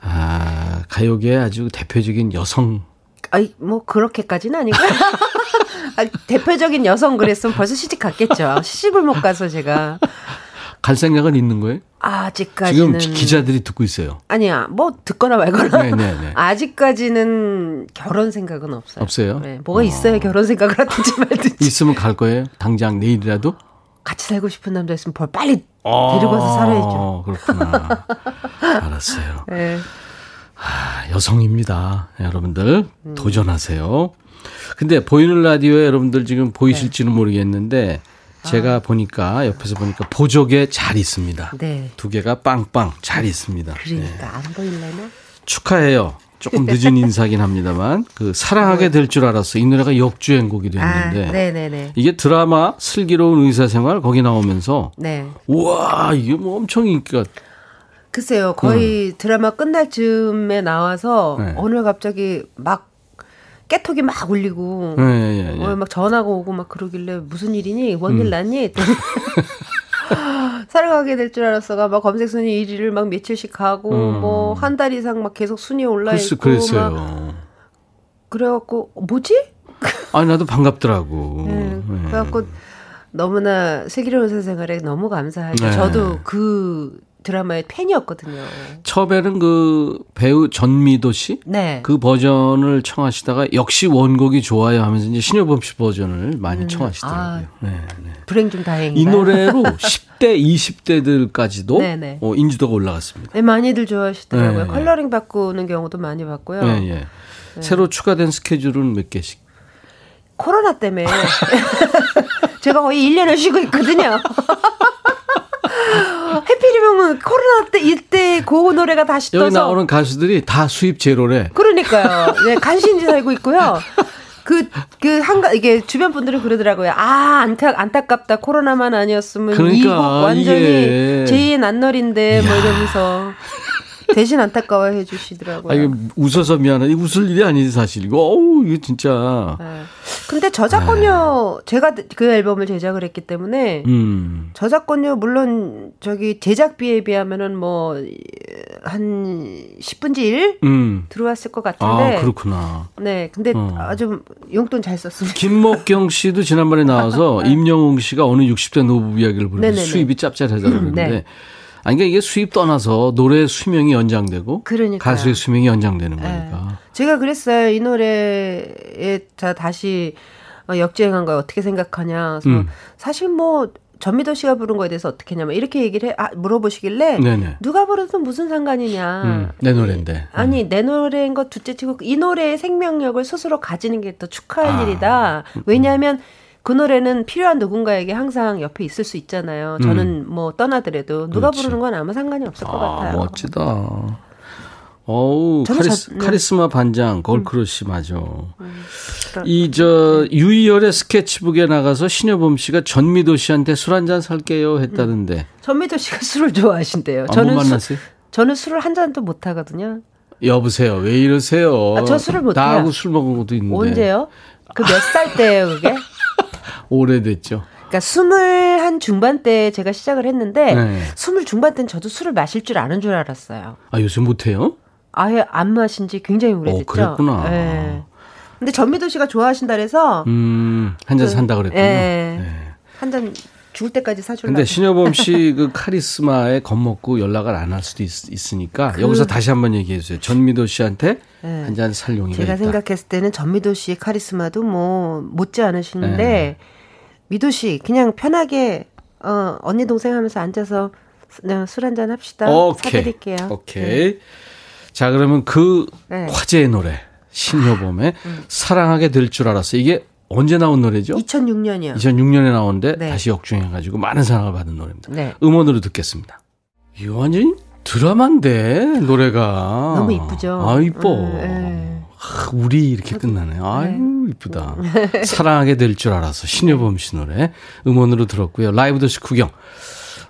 아, 가요계의 아주 대표적인 여성 아이 뭐 그렇게까지는 아니고. [LAUGHS] 아, 대표적인 여성 그랬으면 벌써 시집 갔겠죠. 시집을 못 가서 제가 갈 생각은 있는 거예요? 아직까지는 지금 기자들이 듣고 있어요. 아니야 뭐 듣거나 말거나 네 네 네. [LAUGHS] 아직까지는 결혼 생각은 없어요. 없어요? 네, 뭐가 있어야 결혼 생각을 하든지 말든지. 있으면 갈 거예요? 당장 내일이라도? 같이 살고 싶은 남자 있으면 벌 빨리 데리고 와서 살아야죠. 어, 그렇구나. 알았어요. [LAUGHS] 네. 아, 여성입니다. 여러분들 음. 도전하세요. 근데 보이는 라디오에 여러분들 지금 보이실지는 모르겠는데 제가 보니까 옆에서 보니까 보조개 잘 있습니다. 네. 두 개가 빵빵 잘 있습니다. 네. 그러니까 안 보일래나? 축하해요. 조금 늦은 [LAUGHS] 인사긴 합니다만 그 사랑하게 될 줄 알았어. 이 노래가 역주행곡이 아, 됐는데 네네네. 이게 드라마 슬기로운 의사생활 거기 나오면서 네. 우와 이게 뭐 엄청 인기가 글쎄요, 거의 드라마 끝날 즈음에 나와서 음. 네. 어느 날 갑자기 막 깨톡이 막 울리고 예, 예, 예. 어, 막 전화가 오고 막 그러길래 무슨 일이니? 뭔 음. 일 났니? [LAUGHS] [GASPS] 했더니 사랑하게 될 줄 알았어가 막 검색 순위 1위를 막 며칠씩 가고 음. 뭐한 달 이상 막 계속 순위 올라 글쎄, 있고 막 그랬어요. 그래갖고 어, 뭐지? [LAUGHS] 아니 나도 반갑더라고. 네, 예. 그래갖고 너무나 슬기로운 사생활에 너무 감사하죠. 네. 저도 그 드라마의 팬이었거든요. 처음에는 그 배우 전미도 씨? 네. 그 버전을 청하시다가 역시 원곡이 좋아요 하면서 이제 신효범 씨 버전을 많이 청하시더라고요. 네, 네. 불행 중 다행이다. 이 노래로 10대, 20대들까지도 네 네. 어, 인지도가 올라갔습니다. 네, 많이들 좋아하시더라고요. 네. 컬러링 바꾸는 경우도 많이 봤고요. 예, 예. 새로 추가된 스케줄은 몇 개씩? 코로나 때문에 [LAUGHS] 제가 거의 1년을 쉬고 있거든요. [LAUGHS] 해피리명은 코로나 때 이때 그 노래가 다시 여기 떠서 나오는 가수들이 다 수입 제로래. 그러니까요. 네, 간신히 살고 있고요. 그, 그, 한가, 이게 주변 분들은 그러더라고요. 아, 안타, 안타깝다. 코로나만 아니었으면 그러니까, 이곡 완전히 이게. 제2의 난널인데, 뭐. 이러면서. 대신 안타까워 해 주시더라고요. 아, 이게 웃어서 미안해. 이 웃을 일이 아니지, 사실. 이거, 어우, 이거 진짜. 네. 근데 저작권료, 제가 그 앨범을 제작을 했기 때문에, 음. 저작권료 물론 저기 제작비에 비하면은 뭐 한 10분지 1 음. 들어왔을 것 아, 같은데 그렇구나. 네 근데 어. 아주 용돈 잘 썼습니다. 김목경 씨도 지난번에 나와서 [LAUGHS] 임영웅 씨가 어느 60대 노부부 이야기를 부르면서 네네네. 수입이 짭짤하다고 그러는데 네. 아니 그러니까 이게 수입 떠나서 노래 수명이 연장되고 그러니까요. 가수의 수명이 연장되는 네. 거니까. 제가 그랬어요 이 노래에 자 다시 어, 역주행한 거 어떻게 생각하냐. 그래서 음. 사실 뭐 전미도 씨가 부른 거에 대해서 어떻게 했냐면 이렇게 얘기를 해, 아, 물어보시길래 네네. 누가 부르든 무슨 상관이냐. 음, 내 노래인데. 아니 내 노래인 것 둘째치고 이 노래의 생명력을 스스로 가지는 게 더 축하할 아. 일이다. 왜냐하면 그 노래는 필요한 누군가에게 항상 옆에 있을 수 있잖아요. 저는 뭐 떠나더라도 누가 음. 그렇지. 부르는 건 아무 상관이 없을 것 아, 같아요. 멋지다. 어우, 카리스, 자- 네. 음. 카리스마 반장, 걸크러쉬 맞아. 그런- 이, 저, 유이열의 스케치북에 나가서 신여범 씨가 전미도 씨한테 술 한 잔 살게요 했다는데. 전미도 씨가 술을 좋아하신대요. 안 저는 술? 저는 술을 한 잔도 못 하거든요. 여보세요. 왜 이러세요? 아, 저 술을 못 나하고 해요. 술 먹은 것도 있는데. 언제요? 그 몇 살 때예요, 그게? 오래됐죠. 그러니까 스물 한 중반 때 제가 시작을 했는데 네. 스물 중반 때는 저도 술을 마실 줄 아는 줄 알았어요. 아, 요새 못해요? 아예 안 마신 지 굉장히 오래됐죠. 그랬구나. 예. 근데 전미도 씨가 좋아하신다 그래서 음, 한잔 산다 그랬군요. 예. 네. 한잔 죽을 때까지 사주려고. 근데 신여범 씨 그 카리스마에 겁먹고 연락을 안 할 수도 있, 으니까 여기서 다시 한번 얘기해 주세요. 전미도 씨한테 그 네. 한잔 살 용의가 제가 있다. 생각했을 때는 전미도 씨의 카리스마도 뭐 못지 않으시는데 네. 미도 씨 그냥 편하게 어, 언니 동생 하면서 앉아서 술 한잔 합시다. 오케이. 사드릴게요. 오케이. 네. 자, 그러면 그 네. 화제의 노래, 신효범의 음. 사랑하게 될 줄 알았어. 이게 언제 나온 노래죠? 2006년이요. 2006년에 나온데 네. 다시 역주행해가지고 많은 사랑을 받은 노래입니다. 네. 음원으로 듣겠습니다. 이 완전히 드라마인데 노래가 너무 이쁘죠. 아 이뻐. 음, 네. 아, 우리 이렇게 끝나네. 아유 이쁘다. 사랑하게 될 줄 알아서 신효범 씨 노래 음원으로 들었고요. 라이브 도시 구경.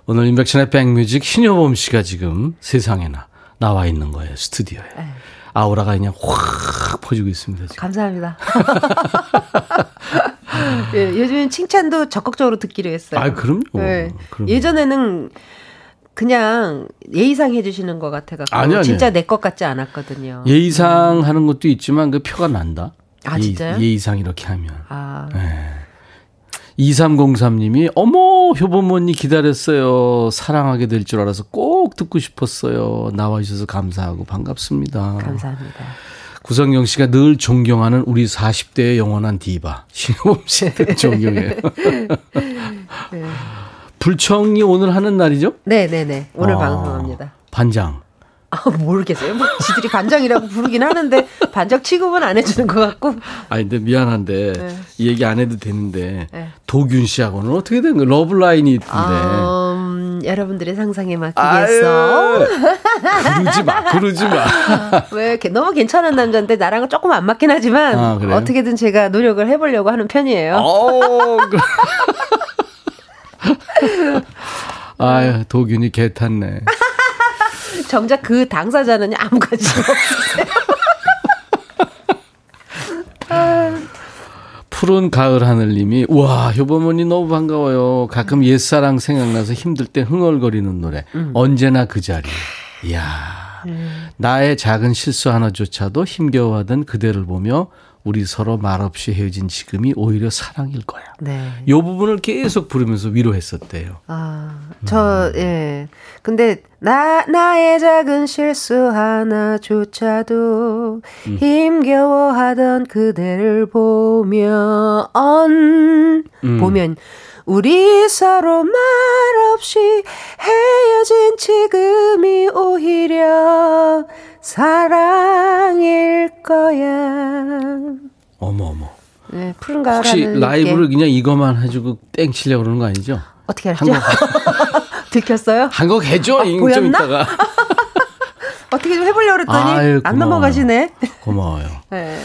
오늘 인백션의 백뮤직 신효범 씨가 지금 세상에나 나와 있는 거예요 스튜디오에. 네. 아우라가 그냥 확 퍼지고 있습니다. 지금. 감사합니다. [LAUGHS] 예, 요즘 칭찬도 적극적으로 듣기로 했어요. 아 그럼요. 네. 그럼요. 예전에는 그냥 예의상 해주시는 것 같아가지고 아니요. 진짜 내 것 같지 않았거든요. 예의상 하는 것도 있지만 그 표가 난다. 아, 예- 진짜요? 예의상 이렇게 하면. 아, 2303님이 어머 효범 언니 기다렸어요. 사랑하게 될 줄 알아서 꼭 듣고 싶었어요. 나와 주셔서 감사하고 반갑습니다. 감사합니다. 구성경 씨가 늘 존경하는 우리 40대의 영원한 디바 신호범 씨를 [LAUGHS] 존경해요. 불청이 오늘 하는 날이죠? 네네네. 오늘 아, 방송합니다. 반장. 아, 모르겠어요. 뭐 지들이 반장이라고 부르긴 하는데 반장 취급은 안 해주는 것 같고. 아니 근데 미안한데 네. 이 얘기 안 해도 되는데 네. 도균 씨하고는 어떻게 된 거예요? 러블라인이 있던데. 아, 음, 여러분들의 상상에 맡기겠어. 아유, 그러지 마, 그러지 마. [LAUGHS] 왜 이렇게 너무 괜찮은 남자인데 나랑은 조금 안 맞긴 하지만 아? 어떻게든 제가 노력을 해보려고 하는 편이에요. 어, 그- [LAUGHS] [LAUGHS] 아유, 도균이 개 탔네. [LAUGHS] 정작 그 당사자는 아무 관심 없어요. [LAUGHS] 푸른 가을 하늘님이 와 효범언니 너무 반가워요. 가끔 옛사랑 생각나서 힘들 때 흥얼거리는 노래. 언제나 그 자리. 이야. 나의 작은 실수 하나조차도 힘겨워하던 그대를 보며 우리 서로 말없이 헤어진 지금이 오히려 사랑일 거야. 네. 요 부분을 계속 부르면서 위로했었대요. 아, 저, 예. 근데, 나, 나의 작은 실수 하나조차도 힘겨워하던 그대를 보면, 음. 보면, 우리 서로 말없이 헤어진 지금이 오히려 사랑일 거야. 어머 어머. 네, 푸른 가을 혹시 라이브를 그냥 이거만 해주고 땡 치려고 그러는 거 아니죠? 어떻게 알았죠? [LAUGHS] 들켰어요? 한 곡 해줘. 아, 보였나? [LAUGHS] 어떻게 좀 해보려고 그랬더니 아유, 안. 넘어가시네. 고마워요. [LAUGHS] 네.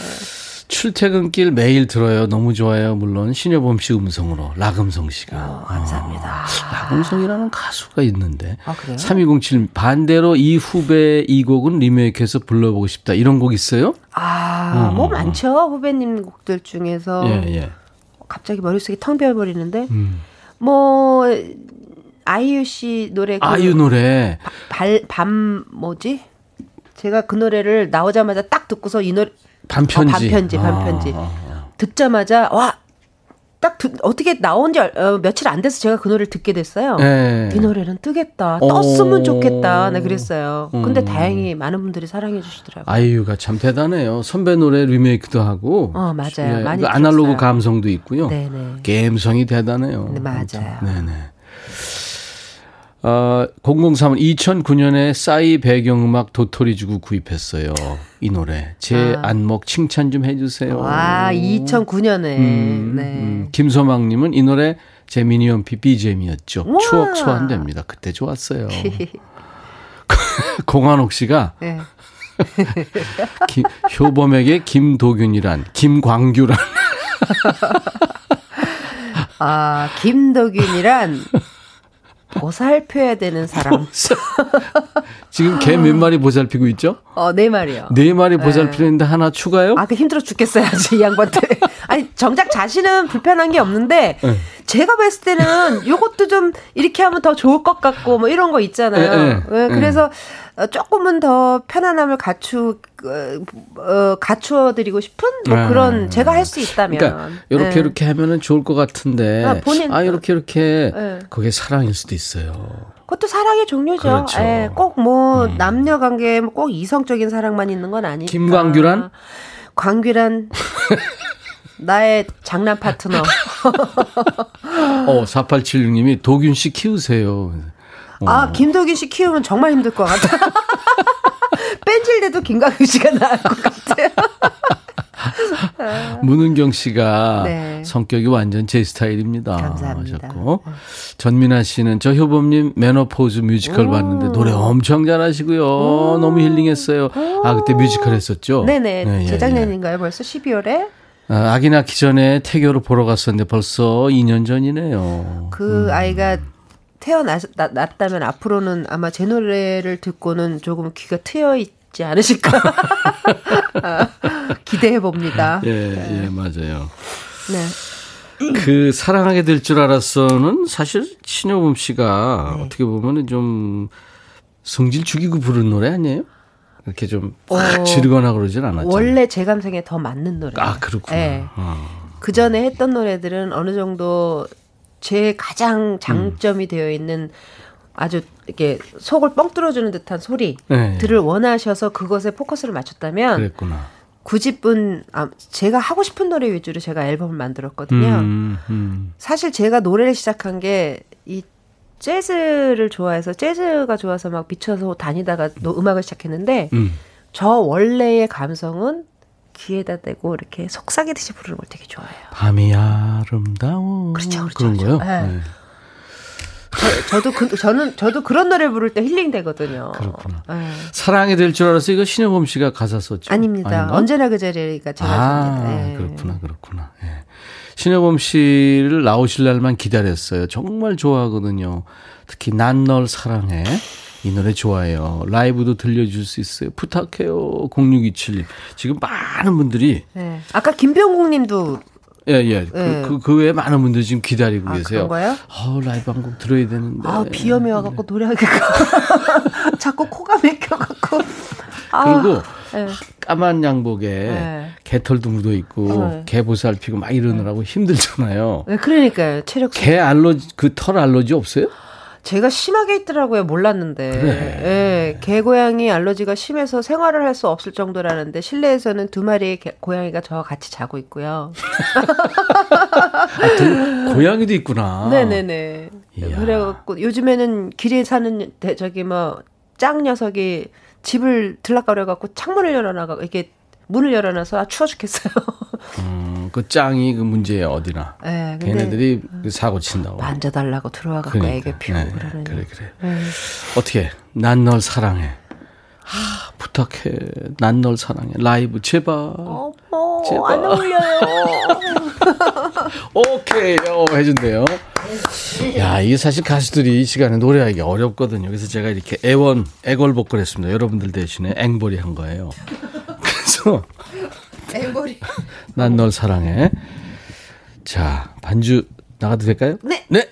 출퇴근길 매일 들어요. 너무 좋아요. 물론 신여범 씨 음성으로 라금성 씨가. 어, 감사합니다. 아, 라금성이라는 가수가 있는데. 아, 그래요? 3207 반대로 이 후배 이 곡은 리메이크해서 불러보고 싶다. 이런 곡 있어요? 아, 뭐 많죠. 후배님 곡들 중에서. 음. 예, 예. 갑자기 머릿속이 텅 비어버리는데. 음. 뭐, 아이유 씨 노래. 그 아유 노래. 발, 밤, 뭐지? 제가 그 노래를 나오자마자 딱 듣고서 이 노래. 반편지. 어, 반편지, 반편지. 아, 아, 듣자마자, 와! 딱 듣- 어떻게 나온 지 얼- 어, 며칠 안 돼서 제가 그 노래를 듣게 됐어요. 아. 예. 이 노래는 뜨겠다. 오. 떴으면 좋겠다. 네, 그랬어요. 근데 음. 다행히 많은 분들이 사랑해 주시더라고요. 아이유가 참 대단해요. 선배 노래 리메이크도 하고. 어, 맞아요. 예, 많이 그 아날로그. 감성도 있고요. 네네. 감성이 대단해요. 네, 맞아요. 네네. 어, 003은 2009년에 싸이 배경음악 도토리 주고 구입했어요. 이 노래. 제 아. 안목 칭찬 좀 해주세요. 와, 2009년에. 음, 네. 음. 김소망님은 이 노래 제 미니홈피 BGM이었죠. 우와. 추억 소환됩니다. 그때 좋았어요. [LAUGHS] [LAUGHS] 공한옥 씨가 네. [LAUGHS] 기- 효범에게 김도균이란 김광규란 아, 김덕윤이란 보살펴야 되는 사람. 지금 개 몇 마리 보살피고 있죠? 어, 네 말이요. 네 마리 보살피는데 하나 추가요? 아, 그 힘들어 죽겠어요, 이 양반들. [LAUGHS] 아니, 정작 자신은 불편한 게 없는데, 네. 제가 봤을 때는 요것도 좀 이렇게 하면 더 좋을 것 같고, 뭐 이런 거 있잖아요. 네, 네, 예, 그래서 어, 조금은 더 편안함을 갖추, 어, 어, 갖추어드리고 싶은 뭐 네. 그런, 제가 할 수 있다면. 그러니까 이렇게 네. 이렇게 하면은 좋을 것 같은데 아, 아, 본인- 이렇게 이렇게 네. 그게 사랑일 수도 있어요. 그것도 사랑의 종류죠. 그렇죠. 음. 예, 꼭뭐 남녀 관계에 뭐꼭 이성적인 사랑만 있는 건 아니니까. 김광규란? 광규란 [LAUGHS] 나의 장난 파트너. [LAUGHS] 어 4876님이 도균 씨 키우세요. 어. 아 김도균 씨 키우면 정말 힘들 것 같아. [LAUGHS] 뺀질대도 김광규 씨가 나을 것 같아요. [LAUGHS] 문은경 씨가 네. 성격이 완전 제 스타일입니다. 감사합니다. 하셨고. 전민아 씨는 저 효범님 메노포즈 뮤지컬 봤는데 노래 엄청 잘하시고요. 너무 힐링했어요. 아 그때 뮤지컬 했었죠? 네네. 네, 예, 예. 재작년인가요? 벌써 12월에? 아, 아기 낳기 전에 태교를 보러 갔었는데 벌써 2년 전이네요. 그 아이가 태어났다면 앞으로는 아마 제 노래를 듣고는 조금 귀가 트여 있 지 않으실까 [LAUGHS] 아, 기대해 봅니다. 예, 예, 맞아요. 네. 그 사랑하게 될 줄 알았어는 사실 신효범 씨가 네. 어떻게 보면은 좀 성질 죽이고 부른 노래 아니에요? 이렇게 좀 어, 막 지르거나 그러진 않았죠. 원래 제 감성에 더 맞는 노래. 아 그렇구나. 네. 어. 그 전에 했던 노래들은 어느 정도 제 가장 장점이 되어 있는 아주 이렇게 속을 뻥 뚫어주는 듯한 소리들을 네. 원하셔서 그것에 포커스를 맞췄다면 그랬구나. 구집은 아, 제가 하고 싶은 노래 위주로 제가 앨범을 만들었거든요. 음, 음. 사실 제가 노래를 시작한 게 이 재즈를 좋아해서 재즈가 좋아서 막 미쳐서 다니다가 노- 음악을 시작했는데 음. 저 원래의 감성은 귀에다 대고 이렇게 속삭이듯이 부르는 걸 되게 좋아해요. 밤이 아름다워. 그렇죠, 그렇죠, 그런 그렇죠. 거요? 네. 네. 저, 도 그, 저는 저도 그런 노래 부를 때 힐링 되거든요. 그렇구나. 네. 사랑이 될 줄 알았어. 이거 신효범 씨가 가사 썼죠? 아닙니다. 아닌가? 언제나 그 자리가 제가 아, 섭니다. 네. 그렇구나, 그렇구나. 예. 신효범 씨를 나오실 날만 기다렸어요. 정말 좋아하거든요. 특히 난 널 사랑해. 이 노래 좋아해요. 라이브도 들려줄 수 있어요. 부탁해요. 0627님. 지금 많은 분들이, 네. 아까 김병국 님도 예, 예. 네. 그, 그, 그 외에 많은 분들이 지금 기다리고 아, 계세요. 그런가요? 아 라이브 한 곡 들어야 되는데. 아, 비염이 와갖고 노래하기가 [LAUGHS] 자꾸 코가 막혀갖고. 아, 그리고 네. 까만 양복에 네. 개털도 묻어 있고 네. 개 보살피고 막 이러느라고 힘들잖아요. 네, 그러니까요. 체력. 개 알러지 그 털 알러지 없어요? 제가 심하게 있더라고요. 몰랐는데. 그래. 예, 개 고양이 알러지가 심해서 생활을 할 수 없을 정도라는데 실내에서는 두 마리의 개- 고양이가 저와 같이 자고 있고요. [LAUGHS] 아, 그 고양이도 있구나. 네네네. 이야. 그래갖고 요즘에는 길에 사는 대- 저기 뭐 짱 녀석이 집을 들락거려갖고 창문을 열어놔가 이렇게 문을 열어놔서 아 추워 죽겠어요. [LAUGHS] 음, 그 짱이 그 문제예요 어디나. 예, 근데 걔네들이 그 사고 친다고. 만져달라고 들어와 갖고 애교 피우고 네, 그러는. 그래 그래. 예. 어떻게? 난 널 사랑해. 하, 부탁해. 난 널 사랑해. 라이브 제발. 어머, 제발. 안 어울려요. [LAUGHS] 오케이. 어, 해준대요. 야, 이게 사실 가수들이 이 시간에 노래하기 어렵거든요. 그래서 제가 이렇게 애원, 애걸복걸 했습니다. 여러분들 대신에 앵벌이 한 거예요. 그래서 앵벌이. 난 널 사랑해. 자, 반주 나가도 될까요? 네. 네.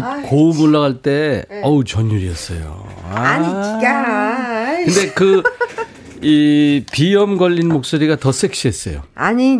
그 고음 올라갈 때 어우 전율이었어요. 아. 아니 야 근데 그 이 비염 걸린 목소리가 더 섹시했어요. 아니 이-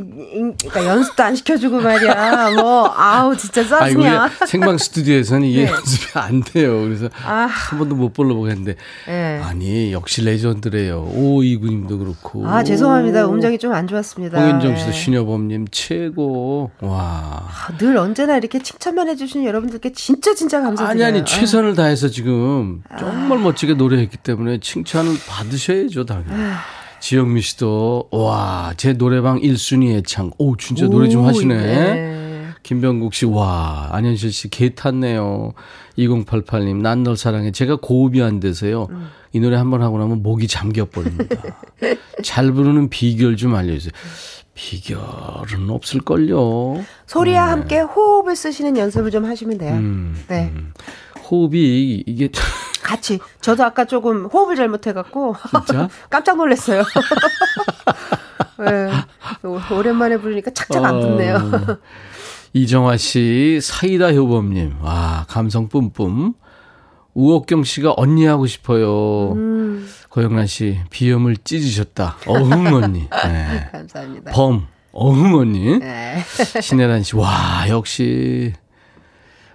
그러니까 연습도 안 시켜주고 말이야 뭐 아우 진짜 아니 짜증이야 생방 스튜디오에서는 이게 네. 연습이 안 돼요. 그래서 아. 한 번도 못 불러보고 했는데 네. 아니 역시 레전드래요. 오이구님도 그렇고. 아 죄송합니다 음정이 좀 안 좋았습니다 홍인정 씨도 예. 신여범님 최고. 와. 아, 늘 언제나 이렇게 칭찬만 해주시는 여러분들께 진짜 진짜 아니 감사드려요 아니 최선을 다해서 지금 정말 멋지게 노래했기 때문에 칭찬을 받으셔야죠 당연히. 지영미 씨도 와 제 노래방 1순위 애창. 오 진짜 노래 좀 오, 하시네. 네. 김병국 씨, 와, 안현실 씨, 개 탔네요. 2088님, 난 널 사랑해. 제가 고흡이 안 돼서요. 음. 이 노래 한 번 하고 나면 목이 잠겨버립니다. [LAUGHS] 잘 부르는 비결 좀 알려주세요. 비결은 없을걸요. 소리와 함께 호흡을 쓰시는 연습을 좀 하시면 돼요 음, 네 호흡이, 이게, 같이 저도 아까 조금 호흡을 잘못해갖고? [LAUGHS] 깜짝 놀랐어요 [LAUGHS] 네. 오- 오랜만에 부르니까 착착 안 듣네요 어, 이정화 씨, 사이다 효범님, 와, 감성 뿜뿜. 우옥경 씨가 언니 하고 싶어요. 음, 고영란 씨, 비염을 찢으셨다. 어흥 언니. [LAUGHS] 네. 감사합니다 범, 어흥 언니. 네. 신혜란 씨, 와, 역시.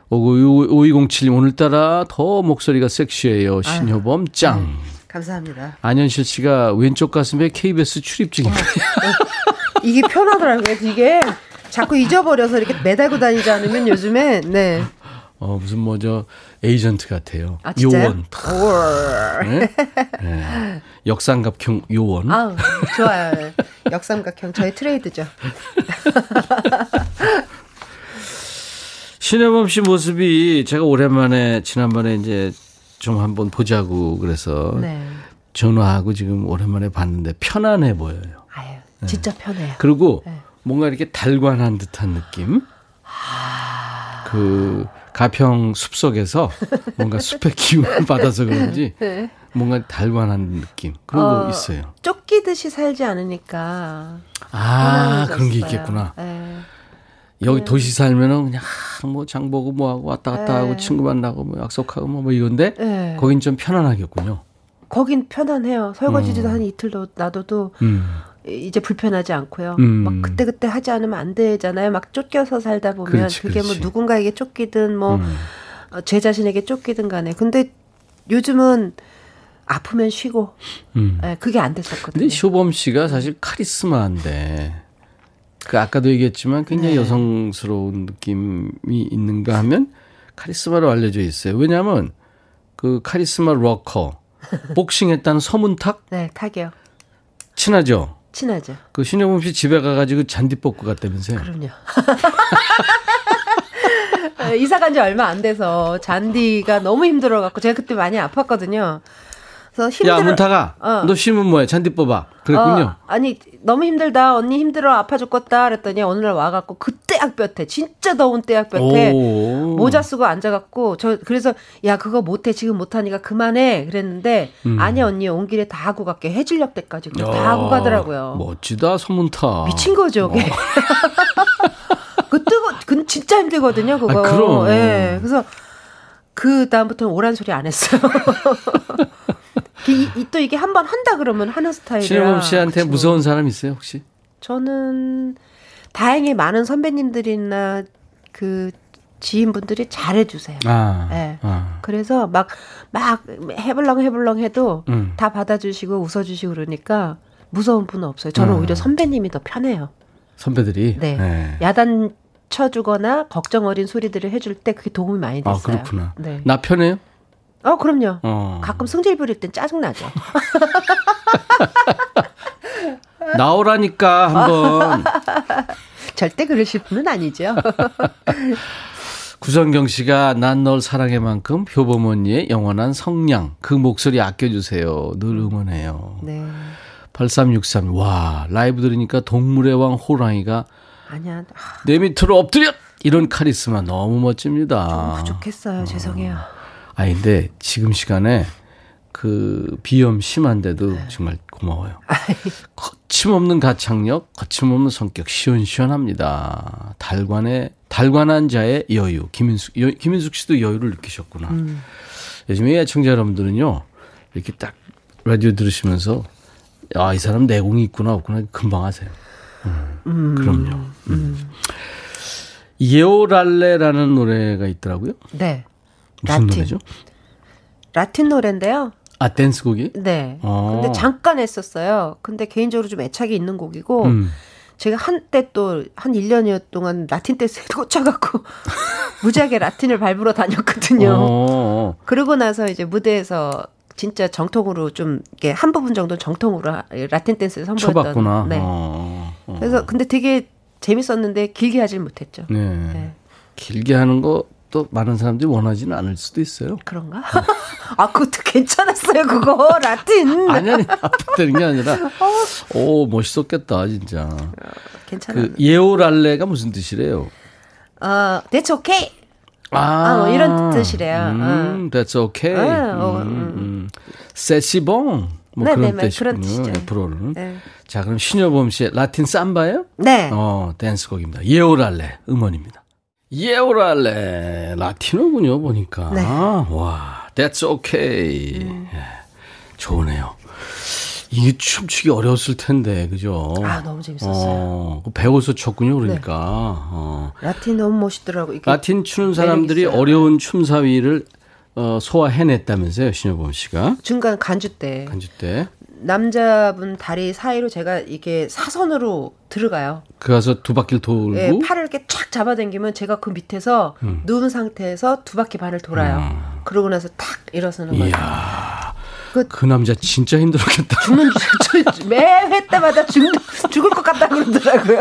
5207님, 오늘따라 더 목소리가 섹시해요. 신효범, 짱. 감사합니다 안현실 씨가 왼쪽 가슴에 KBS 출입 중입니다. 이게 편하더라고요 이게 자꾸 잊어버려서 이렇게 매달고 다니지 않으면 요즘에 네 어, 무슨 뭐 저 에이전트 같아요. 아? 요원. 네? 네. 역삼각형 요원. 아우 좋아요 역삼각형 저의 트레이드죠 [LAUGHS] 신혜범 씨 모습이 제가 오랜만에 지난번에 이제 좀 한번 보자고 그래서 네 전화하고 지금 오랜만에 봤는데 편안해 보여요. 아유 진짜 편해요 그리고 네. 뭔가 이렇게 달관한 듯한 느낌. 그 가평 숲 속에서 뭔가 숲의 기운을 받아서 그런지 [LAUGHS] 네. 뭔가 달관한 느낌 그런 어, 거 있어요. 쫓기듯이 살지 않으니까 아 그런 게. 있겠구나. 네. 여기 도시 살면은 그냥 아, 뭐 장보고 뭐하고 왔다 갔다 네. 하고 친구 만나고 뭐 약속하고 뭐, 뭐 이건데 네. 거긴 좀 편안하겠군요. 거긴 편안해요 설거지도 한 이틀 도 놔둬도 음. 이제 불편하지 않고요. 음. 막 그때 그때 하지 않으면 안 되잖아요. 막 쫓겨서 살다 보면 그렇지, 그게 뭐 그렇지. 누군가에게 쫓기든 뭐 음. 어, 제 자신에게 쫓기든 간에. 근데 요즘은 아프면 쉬고 음. 예, 그게 안 됐었거든요. 근데 쇼범 씨가 사실 카리스마인데 그 아까도 얘기했지만 굉장히 네. 여성스러운 느낌이 있는가 하면 카리스마로 알려져 있어요. 왜냐하면 그 카리스마 로커 [LAUGHS] 복싱했다는 서문탁 네, 타게요. 친하죠. 친하죠. 그 신영범 씨 집에 가가지고 잔디 뽑고 갔다면서요. 그럼요. [LAUGHS] 어, 이사 간 지 얼마 안 돼서 잔디가 너무 힘들어 갖고 제가 그때 많이 아팠거든요. 그래서 힘들어. 야 문타가 어. 너 심은 뭐해 잔디 뽑아. 그랬군요. 어, 아니 너무 힘들다 언니 힘들어 아파 죽겠다 그랬더니 어느 날 와갖고 그 떼약볕에 진짜 더운 떼약볕에 오. 모자 쓰고 앉아갖고 저 그래서 야 그거 못해 지금 못하니까 그만해 그랬는데 음. 아니 언니 온 길에 다 하고 갈게 해질녘 때까지 그거 다 야, 하고 가더라고요 멋지다 서문타. 미친 거죠 그게 [LAUGHS] 그 뜨거 그 진짜 힘들거든요 그거 아, 그럼. 예 그래서 그 다음부터는 오란 소리 안 했어요 [LAUGHS] 이, 이- 또 이게 한 번 한다 그러면 하는 스타일이라 신영범 씨한테 그치고. 무서운 사람 있어요 혹시? 저는 다행히 많은 선배님들이나 그 지인분들이 잘해주세요. 아. 네. 아. 그래서 막, 막 해블렁 해블렁 해도 음. 다 받아주시고 웃어주시고 그러니까 무서운 분은 없어요. 저는 음. 오히려 선배님이 더 편해요. 선배들이. 네. 야단 쳐주거나 걱정 어린 소리들을 해줄 때 그게 도움이 많이 됐어요. 아 그렇구나. 네. 나 편해요? 어, 그럼요. 어. 가끔 승질 부릴 땐 짜증나죠. [LAUGHS] 나오라니까 한번. [LAUGHS] 절대 그러실 분은 아니죠. [LAUGHS] 구성경 씨가 난 널 사랑해 만큼 표범 언니의 영원한 성량 그 목소리 아껴주세요. 늘 응원해요. 네. 8363. 와, 라이브 들으니까 동물의 왕 호랑이가 아니야. 아, 내 밑으로 엎드려! 이런 카리스마 너무 멋집니다. 부족했어요. 죄송해요. 아, 근데 지금 시간에 그 비염 심한데도 정말 고마워요. 거침없는 가창력, 거침없는 성격, 시원시원합니다. 달관의, 달관한 자의 여유. 김인숙, 여, 김인숙 씨도 여유를 느끼셨구나. 요즘에 애청자 여러분들은요, 이렇게 딱 라디오 들으시면서, 아, 이 사람 내공이 있구나, 없구나, 금방 아세요. 음, 그럼요. 음. 예오랄레라는 노래가 있더라고요. 네. 무슨 라틴. 노래죠? 라틴 노래인데요. 아, 댄스 곡이? 네. 어. 근데 잠깐 했었어요. 근데 개인적으로 좀 애착이 있는 곡이고 음. 제가 한때 또 한 1년여 동안 라틴 댄스에 [LAUGHS] 꽂혀갖고 무지하게 라틴을 밟으러 다녔거든요. 어. 그러고 나서 이제 무대에서 진짜 정통으로 좀 이렇게 한 부분 정도 정통으로 하- 라틴 댄스를 선보였던. 쳐봤구나. 네. 어, 어. 그래서 근데 되게 재밌었는데 길게 하질 못했죠. 네. 네. 길게 하는 거 또 많은 사람들이 원하지는 않을 수도 있어요. 그런가? [LAUGHS] 아, 그것도 괜찮았어요, 그거. 라틴. [LAUGHS] 아니, 아니, 아프다는 게 아니라, [LAUGHS] 오, 멋있었겠다, 진짜. 괜찮아. 그, 예오랄레가 무슨 뜻이래요? 어, that's okay. 아, 아, 뭐 이런 뜻이래요. 음, that's okay. 아, 어, 음, 음. 세시봉. 뭐 네, 그런 네, 네, 뜻이군요. 앞으로는. 네. 자, 그럼 신여범 씨의 라틴 삼바예요? 네. 어, 댄스곡입니다. 예오랄레 음원입니다. 예오랄레 라티노군요 보니까. 네. 와, that's okay. 예, 좋으네요. 이게 춤추기 어려웠을 텐데, 그죠? 아, 너무 재밌었어요. 어, 그 배워서 췄군요, 그러니까. 어. 라틴 너무 멋있더라고. 라틴 추는 사람들이 있어요. 어려운 춤 사위를 어, 소화해냈다면서요, 신여범 씨가. 중간 간주 때 간주 때. 남자분 다리 사이로 제가 이게 사선으로 들어가요. 그 가서 두 바퀴를 돌고. 예, 팔을 이렇게 쫙 잡아당기면 제가 그 밑에서 음. 누운 상태에서 두 바퀴 반을 돌아요. 그러고 나서 탁 일어서는 거예요. 그- 그 남자 진짜 힘들었겠다. 죽는 매회 때마다 죽, 죽을 것 같다 그러더라고요.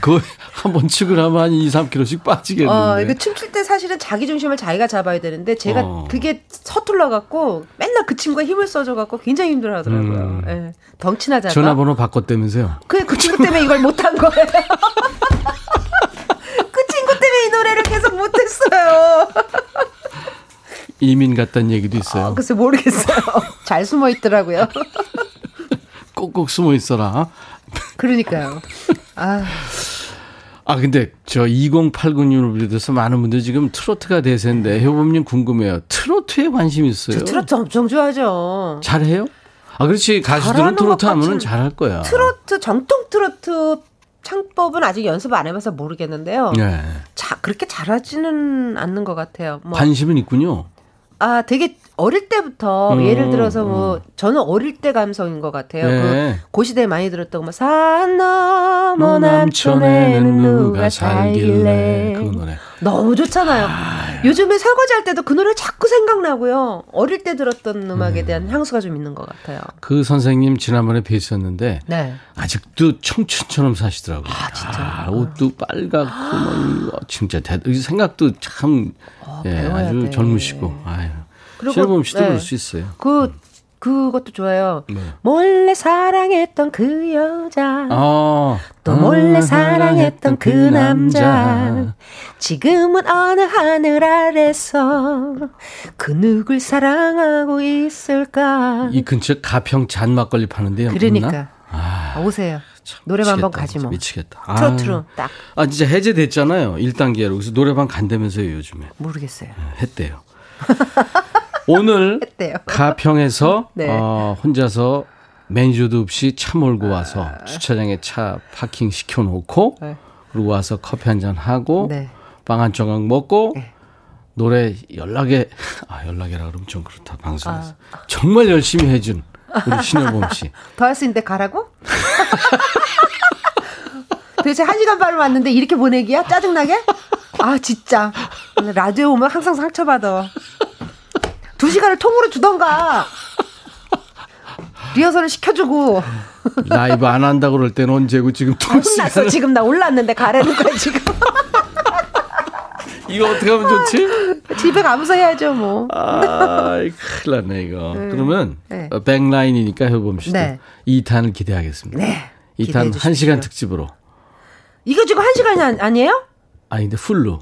그 한번 측을 하면 한 2, 3kg씩 빠지겠는데. 어, 이거 춤출 때 사실은 자기 중심을 자기가 잡아야 되는데 제가 어. 그게 서툴러 갖고 맨날 그 친구가 힘을 써줘 갖고 굉장히 힘들어 하더라고요. 음. 예. 덩치나자가. 전화번호 바꿨다면서요. 그, 그 친구 때문에 이걸 못 한 거예요. [LAUGHS] 그 친구 때문에 이 노래를 계속 못 했어요. 이민 갔다는 얘기도 있어요. 아, 글쎄 모르겠어요. [LAUGHS] 잘 숨어 있더라고요. [LAUGHS] 꼭꼭 숨어 있어라. 그러니까요. 아, 아 근데 저 2089님을 비롯해서 많은 분들이 지금 트로트가 대세인데 효범님 궁금해요. 트로트에 관심 있어요? 저 트로트 엄청 좋아하죠. 잘해요? 아 그렇지 가수들은 트로트 것 하면은 잘할 거야. 트로트 정통 트로트 창법은 아직 연습 안 해봐서 모르겠는데요. 네. 자 그렇게 잘하지는 않는 것 같아요. 뭐, 관심은 있군요. 아 되게 어릴 때부터 음, 예를 들어서 뭐 저는 어릴 때 감성인 것 같아요. 네. 그 고시대 많이 들었던 뭐산 넘어 남촌에는 누가 살길래 그 노래. 너무 좋잖아요. 요즘에 설거지 할 때도 그 노래 자꾸 생각나고요. 어릴 때 들었던 음악에 대한 향수가 좀 있는 것 같아요. 그 선생님 지난번에 뵀었는데 네. 아직도 청춘처럼 사시더라고요. 아, 진짜. 옷도 빨갛고 뭐 진짜 대, 생각도 참 예, 어, 배워야 아주 돼. 젊으시고 아유. 그리고, 신범 씨도 네. 그럴 수 있어요. 그 그것도 좋아요. 네. 몰래 사랑했던 그 여자. 아, 또 몰래 사랑했던 그 남자 지금은 어느 하늘 아래서 그 누굴 사랑하고 있을까 이 근처 가평 잔막걸리 파는데요. 그러니까 아, 오세요 참 노래방 한번 가지 뭐 미치겠다. 아. 트로트로 딱 아 진짜 해제됐잖아요. 1단계로. 그래서 노래방 간다면서요, 요즘에. 모르겠어요 했대요. [LAUGHS] 오늘 했대요. 가평에서 [LAUGHS] 네. 어, 혼자서 매니저도 없이 차 몰고 와서 주차장에 차 파킹 시켜놓고 네. 그리고 와서 커피 한 잔 하고 네. 빵한 조각 먹고 네. 노래 연락에 [LAUGHS] 아 연락이라 그러면 좀 그렇다 방송에서 아. 정말 열심히 해준 우리 신여범 씨. [LAUGHS] 더 할 수 있는데 가라고? [LAUGHS] 도대체 한 시간 반을 왔는데 이렇게 보내기야? 짜증나게? 아 진짜 라디오 오면 항상 상처받아 두 시간을 통으로 주던가 리허설을 시켜주고 라이브 안 한다고 그럴 때는 언제고 지금 두 혼났어 시간을 지금 나 올랐는데 가라는 거야 지금 [LAUGHS] 이거 어떻게 하면 좋지? 집에 가면서 해야죠, 뭐. 아, 큰일 났네, 이거. 그러면, 네. 어, 백라인이니까 씨도 네. 2탄을 기대하겠습니다. 네. 2탄 기대해 1시간 주십시오. 특집으로. 이거 지금 한 시간이 아니- 아니에요? 아니, 근데 풀로.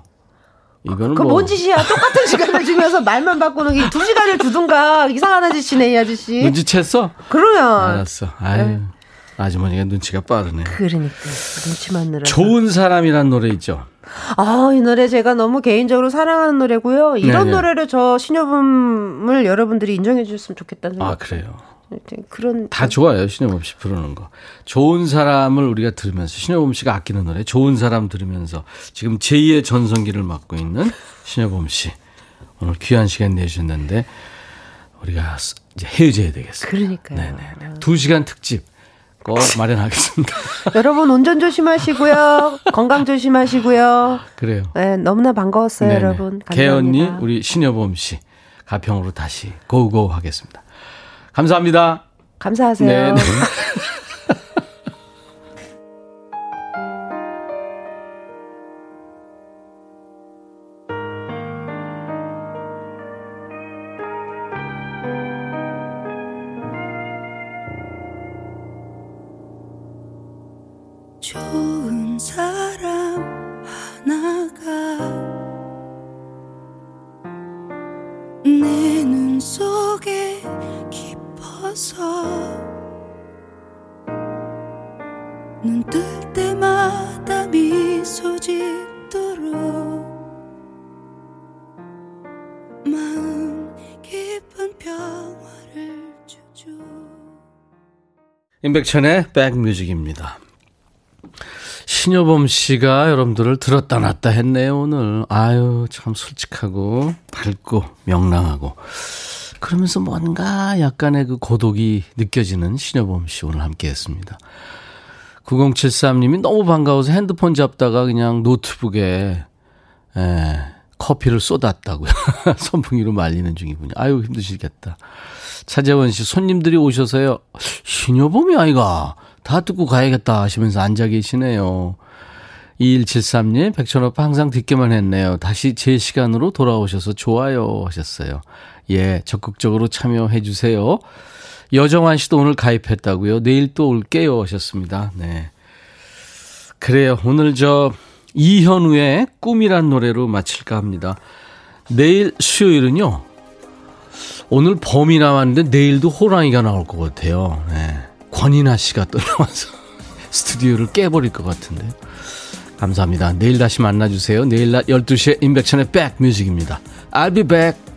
이거는 그 뭐. 뭔 짓이야? 똑같은 시간을 주면서 말만 바꾸는 게 두 시간을 주든가 이상한 아저씨네 이 아저씨. 눈치챘어? 그러면 알았어. 아유, 아주머니가 눈치가 빠르네. 그러니까 눈치만 늘어. 좋은 사람이란 노래 있죠. 아, 이 노래 제가 너무 개인적으로 사랑하는 노래고요. 이런 네네. 노래를 저 신여범을 여러분들이 인정해 주셨으면 좋겠다는 생각. 아, 그래요. 그런 다 좋아요. 신여범 씨 부르는 거. 좋은 사람을 우리가 들으면서 신여범 씨가 아끼는 노래 좋은 사람 들으면서 지금 제2의 전성기를 맡고 있는 신여범 씨 오늘 귀한 시간 내주셨는데 우리가 이제 헤어져야 되겠어요. 그러니까요. 네네. 두 시간 특집 꼭 마련하겠습니다. [LAUGHS] 여러분 운전 조심하시고요. 건강 조심하시고요. 그래요. 네, 너무나 반가웠어요, 네네. 여러분. 개언니 우리 신여범 씨 가평으로 다시 고고 하겠습니다. 감사합니다. 감사하세요. [LAUGHS] 임백천의 백뮤직입니다. 신여범 씨가 여러분들을 들었다 놨다 했네요, 오늘. 아유, 참 솔직하고 밝고 명랑하고. 그러면서 뭔가 약간의 그 고독이 느껴지는 신여범 씨 오늘 함께 했습니다. 9073님이 너무 반가워서 핸드폰 잡다가 그냥 노트북에 에, 커피를 쏟았다고요. [LAUGHS] 선풍기로 말리는 중이군요. 아유, 힘드시겠다. 차재원 씨, 손님들이 오셔서요. 신여범이 아이가 다 듣고 가야겠다 하시면서 앉아 계시네요. 2173님, 백천오빠 항상 듣기만 했네요. 다시 제 시간으로 돌아오셔서 좋아요 하셨어요. 예, 적극적으로 참여해 주세요. 여정환 씨도 오늘 가입했다고요. 내일 또 올게요 하셨습니다. 네. 그래요. 오늘 저 이현우의 꿈이란 노래로 마칠까 합니다. 내일 수요일은요. 오늘 범이 나왔는데 내일도 호랑이가 나올 것 같아요. 네. 권인아 씨가 또 나와서 [LAUGHS] 스튜디오를 깨버릴 것 같은데. 감사합니다. 내일 다시 만나주세요. 내일 낮 12시에 인백천의 백뮤직입니다. I'll be back.